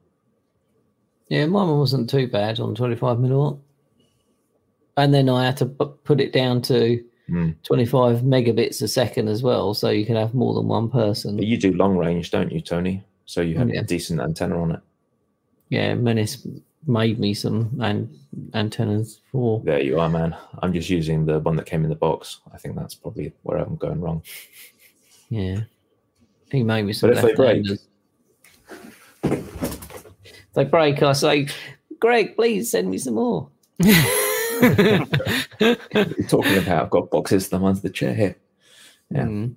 Yeah, mine wasn't too bad on 25 milliwatt. And then I had to put it down to Hmm. 25 megabits a second as well, so you can have more than one person. But you do long range, don't you, Tony? So you have Yeah. a decent antenna on it. Yeah, Menace made me some an- antennas for. There you are, man. I'm just using the one that came in the box. I think that's probably where I'm going wrong. Yeah, he made me some. But if they break? If they break, I say, Greg, please send me some more. What are talking about? I've got boxes of them under the chair here. Yeah. Mm.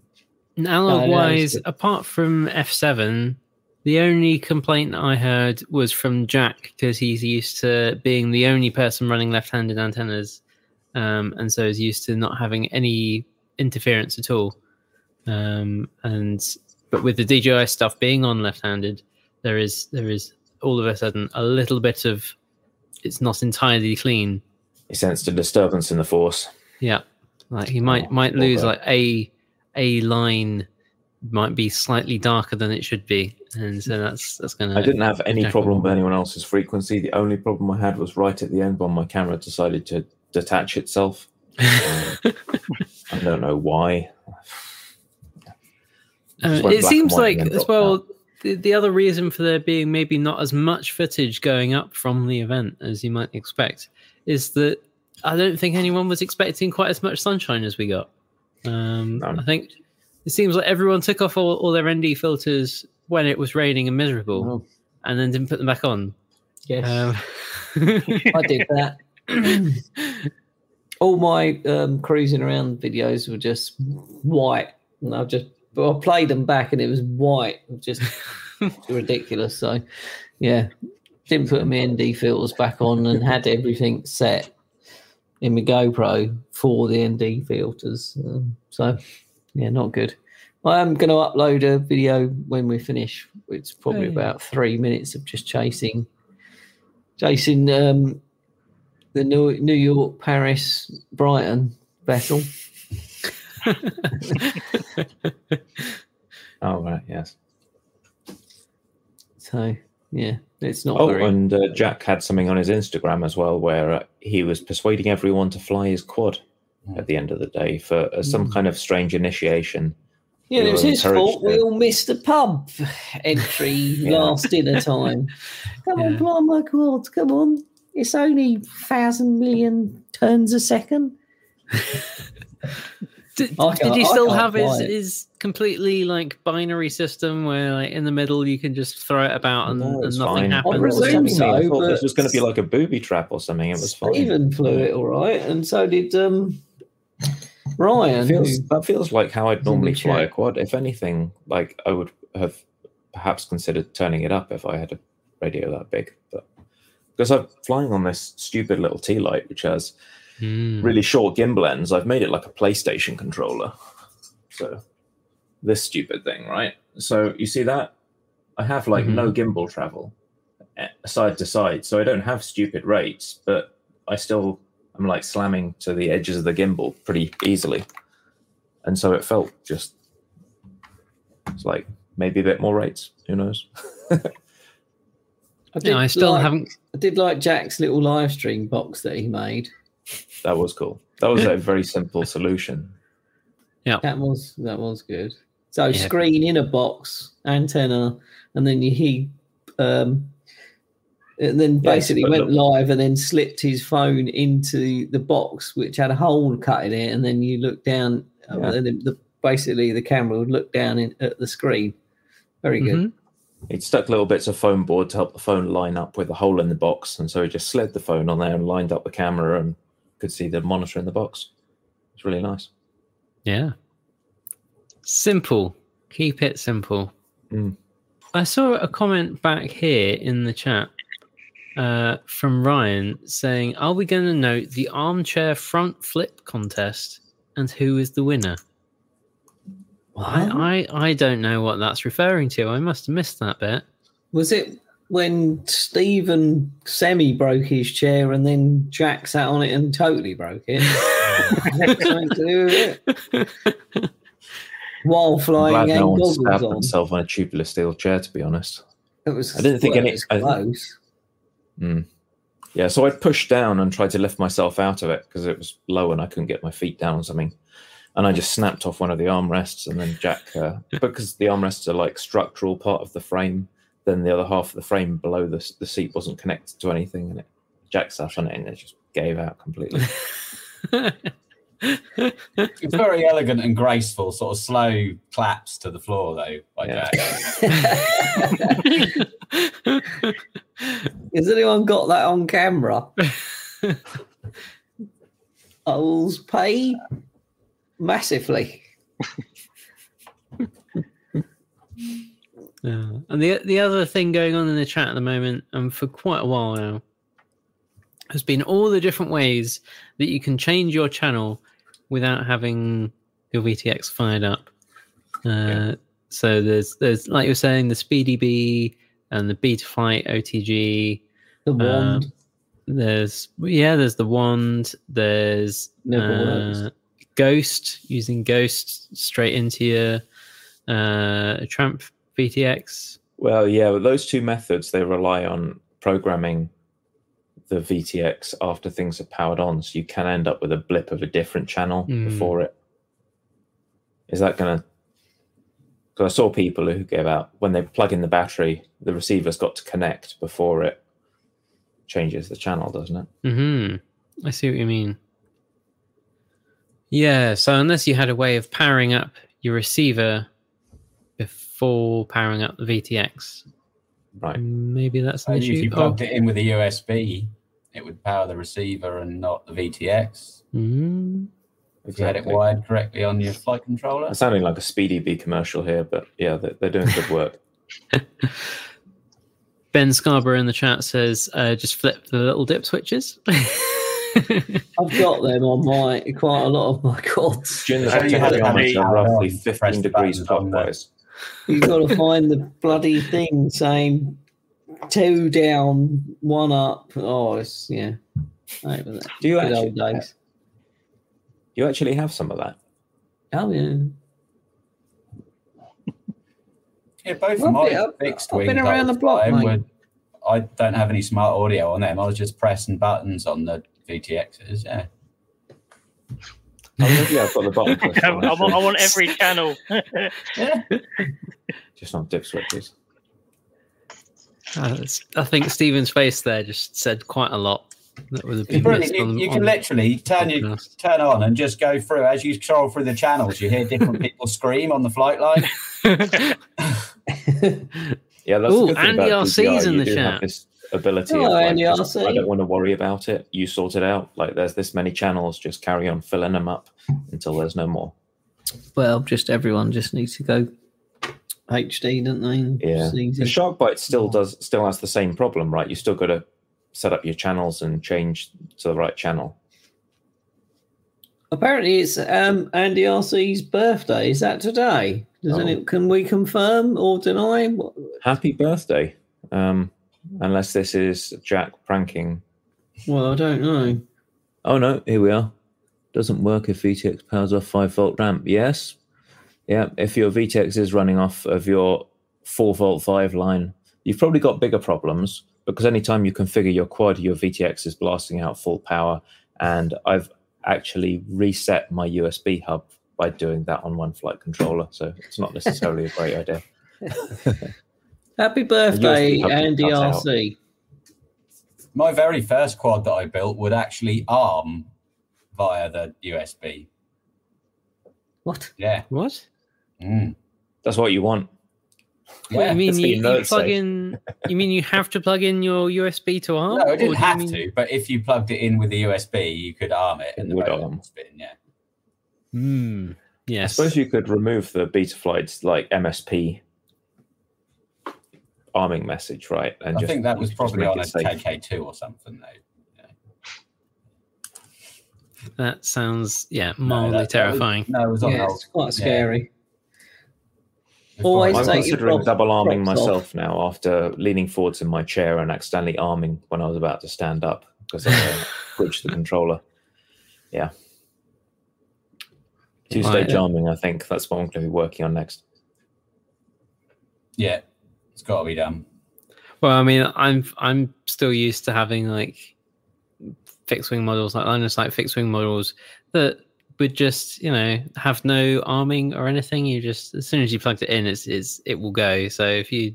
Analog No, no, wise, apart from F7, the only complaint that I heard was from Jack because he's used to being the only person running left handed antennas. Um, and so is used to not having any interference at all. Um, and but with the DJI stuff being on left handed, there is there is all of a sudden a little bit of it's not entirely clean. He sensed a disturbance in the force. Yeah, like he might Oh, might lose like a a line might be slightly darker than it should be, and so that's that's gonna. I didn't have any problem with anyone else's frequency. The only problem I had was right at the end when my camera decided to detach itself. Um, I don't know why. Uh, it seems like as well. The, the other reason for there being maybe not as much footage going up from the event as you might expect is that I don't think anyone was expecting quite as much sunshine as we got. Um, No. I think it seems like everyone took off all, all their ND filters when it was raining and miserable, Oh, and then didn't put them back on. yes, Um, I did that. all my um, cruising around videos were just white, and I've just but I played them back, and it was white, just ridiculous. So, yeah, didn't put my ND filters back on, and had everything set in my GoPro for the ND filters. Um, so, yeah, not good. I am going to upload a video when we finish. It's probably Oh, yeah. about three minutes of just chasing, chasing um, the New, New York, Paris, Brighton vessel. Oh right, yes. So yeah, it's not Oh, very. and uh, Jack had something on his Instagram as well, where uh, he was persuading everyone to fly his quad at the end of the day for uh, some Mm. kind of strange initiation. yeah, it was his fault. encouraged We all missed the pub entry Yeah. last dinner time. Come on, fly my quad. Come on. It's only thousand million turns a second. Did, I did can't- you I still have his, his completely like binary system where like in the middle you can just throw it about and, No, and nothing fine. happens? I was presume telling me, I so, thought this but- was going to be like a booby trap or something. It was fine. Even flew it all right, and so did um, Ryan. That feels, that feels like how I'd normally fly a quad. If anything, like I would have perhaps considered turning it up if I had a radio that big. But because I'm flying on this stupid little T-Lite, which has Hmm. really short gimbal ends, I've made it like a PlayStation controller. So this stupid thing, right? So you see that? I have like no gimbal travel eh, side to side, so I don't have stupid rates, but I still I'm like slamming to the edges of the gimbal pretty easily, and so it felt just it's like maybe a bit more rates. Who knows? I, did Yeah, I still like, haven't. I did like Jack's little live stream box that he made. That was cool. That was a very simple solution. Yeah, that was that was good. So Yeah. screen in a box, antenna, and then you he um and then basically but went look- live and then slipped his phone into the box which had a hole cut in it and then you look down uh, Yeah. and then the basically the camera would look down in, at the screen. Very good. Mhm. He'd stuck little bits of foam board to help the phone line up with a hole in the box, and so he just slid the phone on there and lined up the camera and could see the monitor in the box. It's really nice. Yeah. Simple. Keep it simple. Mm. I saw a comment back here in the chat uh, from Ryan saying, Are we going to note the armchair front flip contest and who is the winner? I, I, I don't know what that's referring to. I must have missed that bit. Was it when Stephen semi broke his chair and then Jack sat on it and totally broke it? Something to it? While I'm flying glad and no one stabbed on. himself on a tubular steel chair, to be honest. It was, I didn't think well, any- was I- close. Yeah, so I'd pushed down and tried to lift myself out of it because it was low and I couldn't get my feet down on something. And I just snapped off one of the armrests, and then Jack, uh, because the armrests are like structural part of the frame, then the other half of the frame below the, the seat wasn't connected to anything, and it Jack sat on it and it just gave out completely. It's very elegant and graceful, sort of slow claps to the floor, though, by Yeah. Jack. Has anyone got that on camera? I will pay massively. Yeah. And the the other thing going on in the chat at the moment, and for quite a while now, has been all the different ways that you can change your channel without having your VTX fired up. Uh, So there's there's like you were saying the SpeedyBee and the Betaflight OTG. The Um, wand There's yeah, there's the wand. There's uh. Ghost using Ghost straight into your uh, Tramp VTX. well, yeah, those two methods, they rely on programming the VTX after things are powered on, so you can end up with a blip of a different channel Mm. before it. Is that going to? Because I saw people who gave out when they plug in the battery, the receiver's got to connect before it changes the channel, doesn't it? Hmm. I see what you mean. Yeah. So unless you had a way of powering up your receiver before powering up the VTX, Right. maybe that's an And if issue. you Oh, plugged it in with a USB, it would power the receiver and not the VTX. Mm. If you had it wired correctly on your flight controller. It's sounding like a SpeedyBee commercial here, but yeah, they're, they're doing good work. Ben Scarborough in the chat says, uh, "Just flip the little dip switches." I've got them on my quite a lot of my cords. During the So you had it on temperature the- are roughly um, 15 degrees buttons on the- clockwise. You've got to find the bloody thing saying two down, one up. Oh, it's yeah. Over. Do you Good actually, old days. you actually have some of that? Oh yeah. Yeah, both of my fixed I've wing been around the block, mate. were- I don't have any smart audio on them. I was just pressing buttons on the VTXs. Yeah. Maybe I've got the button I, want, I want every channel. Just on dip switches. Uh, I think Stephen's face there just said quite a lot. That would have It's brilliant. You, on- you on can literally turn your turn on and just go through as you scroll through the channels. You hear different people scream on the flight line. Yeah, that's Ooh, the good thing Andy about RC 's in the do chat. this ability Hello, of like, Andy just, RC. I don't want to worry about it. You sort it out. Like there's this many channels, just carry on filling them up until there's no more. Well, just everyone just needs to go HD, don't they? Yeah. The Shark Byte still does still has the same problem, right? You still got to set up your channels and change to the right channel. Apparently, it's um, Andy RC's birthday. Is that today? Does Oh. any, can we confirm or deny? Happy birthday! Um, unless this is Jack pranking. Well, I don't know. Oh no, here we are. Doesn't work if VTX powers off five volt ramp. Yes, yeah. If your VTX is running off of your four volt five line, you've probably got bigger problems because anytime you configure your quad, your VTX is blasting out full power. And I've actually reset my USB hub by doing that on one flight controller, so it's not necessarily a great idea. Happy birthday, hub can Andy. RC. My very first quad that I built would actually arm via the USB. What? Yeah. What? Mm. That's what you want. What, Yeah, you mean you, you plug say. in? You mean you have to plug in your USB to ARM? No, I didn't have mean- to, but if you plugged it in with the USB, you could arm it It and the would motor arm. spin. Yeah. Hmm. I suppose you could remove the Betaflight's like MSP arming message, right? And I just, think that was probably on a it safe. KK2 or something, though. That sounds yeah No, mildly that- that was- terrifying. no, it was on Yeah, the it's quite scary. It's Always I'm probably- take your considering prop- double arming props off. myself now after leaning forwards in my chair and accidentally arming when I was about to stand up because I uh, switched the controller. Yeah. Two stage Right. arming, I think that's what I'm going to be working on next. Yeah, it's got to be done. Well, I mean, I'm I'm still used to having like fixed wing models, like line of sight fixed wing models that would just you know have no arming or anything. You just as soon as you plugged it in, it's, it's it will go. So if you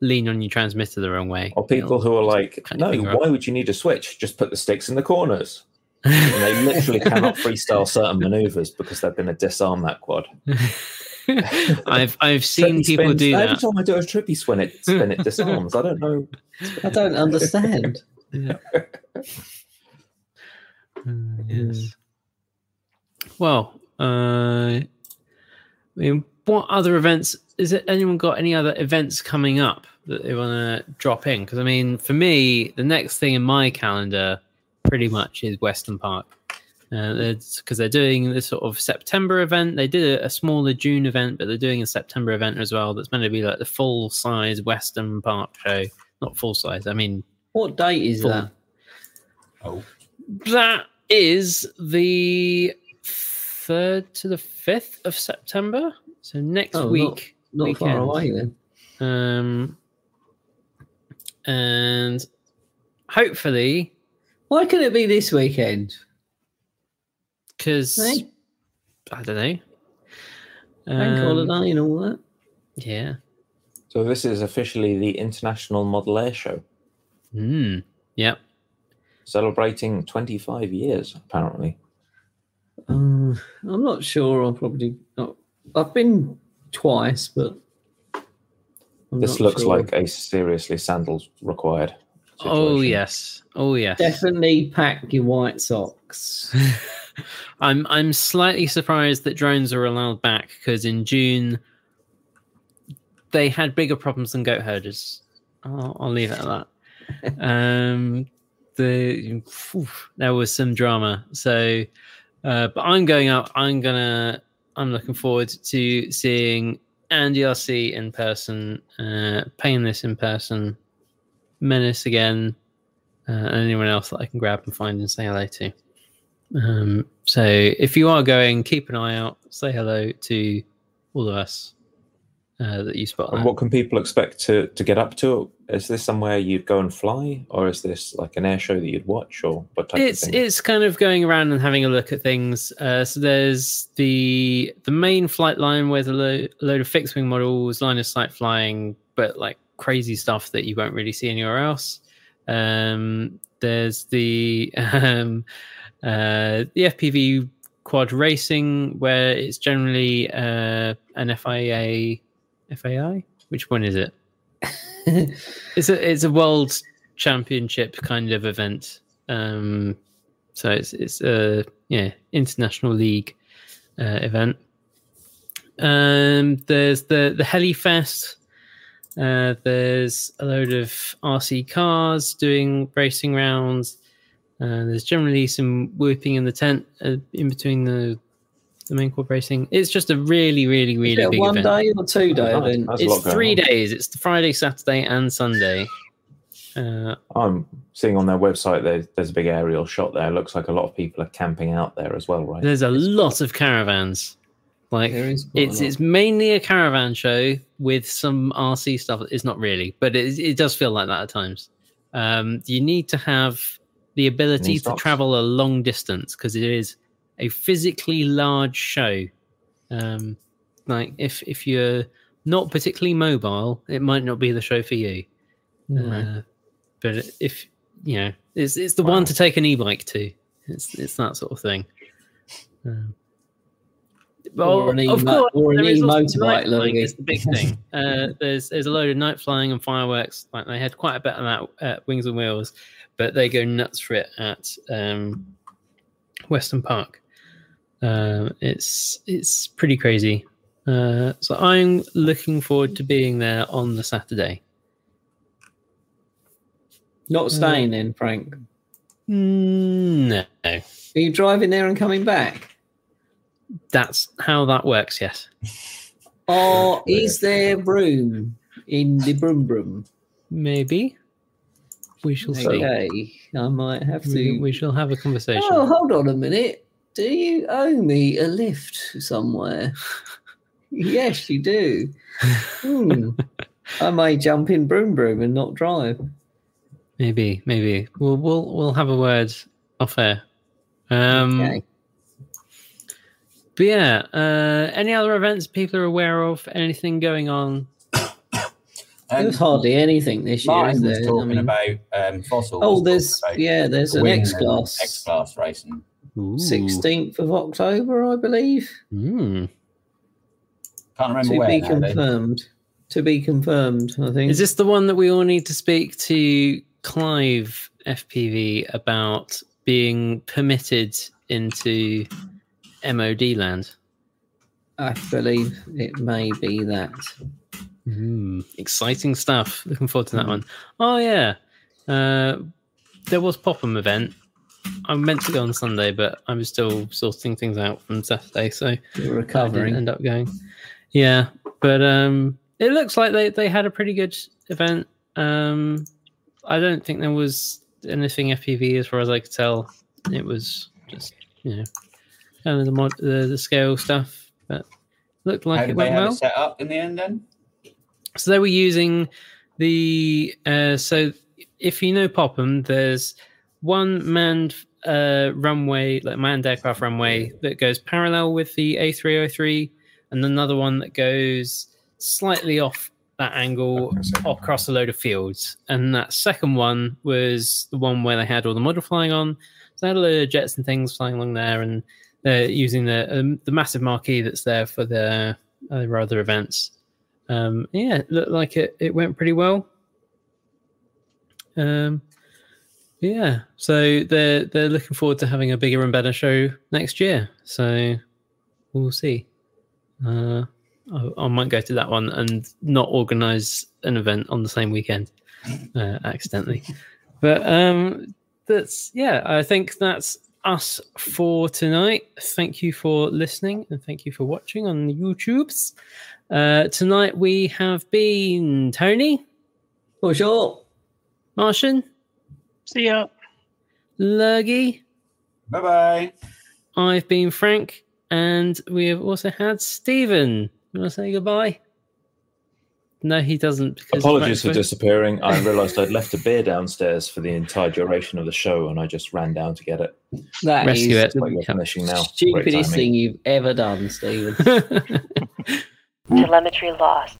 lean on your transmitter the wrong way, Or people who are like, no, finger why would you need a switch? Just put the sticks in the corners. And they literally cannot freestyle certain maneuvers because they're going to disarm that quad. I've I've seen Trippy people spins- do Every time I do a trippy spin, it spin it disarms. I don't know. I don't understand. Yes. Well, uh, I mean, what other events? Is it anyone got any other events coming up that they want to drop in? Because I mean, for me, the next thing in my calendar pretty much is Weston Park. Because they're doing this sort of September event. They did a, a smaller June event, but they're doing a September event as well. That's meant to be like the full size Weston Park show. Not full size. I mean, What date is Full. that? Oh, that is the third to the fifth of September. So next Oh, week, Not far away then. um, and hopefully, Why could it be this weekend? Because Hey, I don't know. bank Um, holiday and all that. Yeah. So this is officially the International Model Air Show, Hmm. Yep. celebrating 25 years apparently. Uh, I'm not sure. I'll probably not. I've been twice, but I'm This not looks sure. like a seriously sandals required. Oh yes. Oh yes. Definitely pack your white socks. I'm I'm slightly surprised that drones are allowed back because in June they had bigger problems than goat herders. I'll, I'll leave it at that. um, the there was some drama. So, uh, but I'm going up. I'm gonna. I'm looking forward to seeing Andy RC in person, uh, Painless in person, Menace again, uh, and anyone else that I can grab and find and say hello to. Um, so if you are going, keep an eye out. Say hello to all of us uh, that you spot. And there. what can people expect to, to get up to? Is this somewhere you'd go and fly, or is this like an air show that you'd watch, or what type it's of thing? it's kind of going around and having a look at things. Uh, so there's the the main flight line where the lo- load of fixed wing models, line of sight flying, but like crazy stuff that you won't really see anywhere else. Um, there's the um, uh, the FPV quad racing where it's generally uh, an FIA FAI. Which one is it? it's a it's a world championship kind of event. Um, so it's it's a yeah international league uh, event. Um, there's the the Helifest. Uh, there's a load of RC cars doing racing rounds. Uh, there's generally some whooping in the tent uh, in between the the main quad racing. It's just a really, really, Is really it a big one event. day or two day Oh, event? That's a lot It's three on. days. It's the Friday, Saturday, and Sunday. Uh, I'm seeing on their website there, there's a big aerial shot there. Looks like a lot of people are camping out there as well, right? there's a lot of caravans. Like There is quite a it's it's mainly a caravan show with some RC stuff. It's not really, but it it does feel like that at times. Um, you need to have the ability to travel a long distance because it is a physically large show. Um, like if if you're not particularly mobile, it might not be the show for you. Uh, but if you know, it's it's the Wow. one to take an e-bike to. It's it's that sort of thing. Um, Or an of e-mo- course, or an there is also e-motorbike, flying is the big thing. Uh, there's there's a load of night flying and fireworks. Like they had quite a bit of that at Wings and Wheels, but they go nuts for it at um, Weston Park. Um, it's it's pretty crazy. Uh, so I'm looking forward to being there on the Saturday. Not staying then, Frank. Mm, No, Are you driving there and coming back? that's how that works. Yes, Or is there room in the broom brum? maybe we shall see. Okay, I might have to. we shall have a conversation. Oh, hold on a minute. Do you owe me a lift somewhere? yes, you do. Hmm. I may jump in broom broom and not drive. Maybe, maybe we'll we'll we'll have a word off air. Um, okay. But yeah, uh, any other events people are aware of? Anything going on? There's hardly anything this year, Martin is was there? talking I mean- about um, fossils. oh, there's yeah, there's an X class X class, class racing. Sixteenth of October, I believe. Mm. Can't remember To where. be now, though. confirmed. To be confirmed. I think. Is this the one that we all need to speak to Clive FPV about being permitted into MOD land? I believe it may be that. Mm, exciting stuff. Looking forward to that one. Oh yeah, uh, there was Popham event. I meant to go on Sunday, but I was still sorting things out from Saturday, so You're I recovering. end up going. Yeah, but um, it looks like they, they had a pretty good event. Um, I don't think there was anything FPV as far as I could tell. It was just you know kind of the mod the, the scale stuff, but looked like How it went have well. it set up in the end then? So they were using the uh, so if you know Popham, there's one manned uh, runway, like manned aircraft runway that goes parallel with the A303, and another one that goes slightly off that angle across a load of fields. And that second one was the one where they had all the model flying on. So they had a load of jets and things flying along there, and they're using the um, the massive marquee that's there for the uh, other events um yeah it looked like it, it went pretty well um yeah, so they're they're looking forward to having a bigger and better show next year. So we'll see. Uh, I, I might go to that one and not organize an event on the same weekend uh, accidentally. But um, that's yeah. I think that's us for tonight. Thank you for listening and thank you for watching on the YouTubes. Uh, tonight we have been Tony, For sure. Martian, See ya. Lurgy. Bye bye. I've been Frank, and we have also had Stephen. You want to say goodbye? No, he doesn't. Because Apologies for disappearing. I realised I'd left a beer downstairs for the entire duration of the show, and I just ran down to get it. That is Rescue it. the you're finishing now. Great stupidest thing you've ever done, Stephen. Telemetry lost.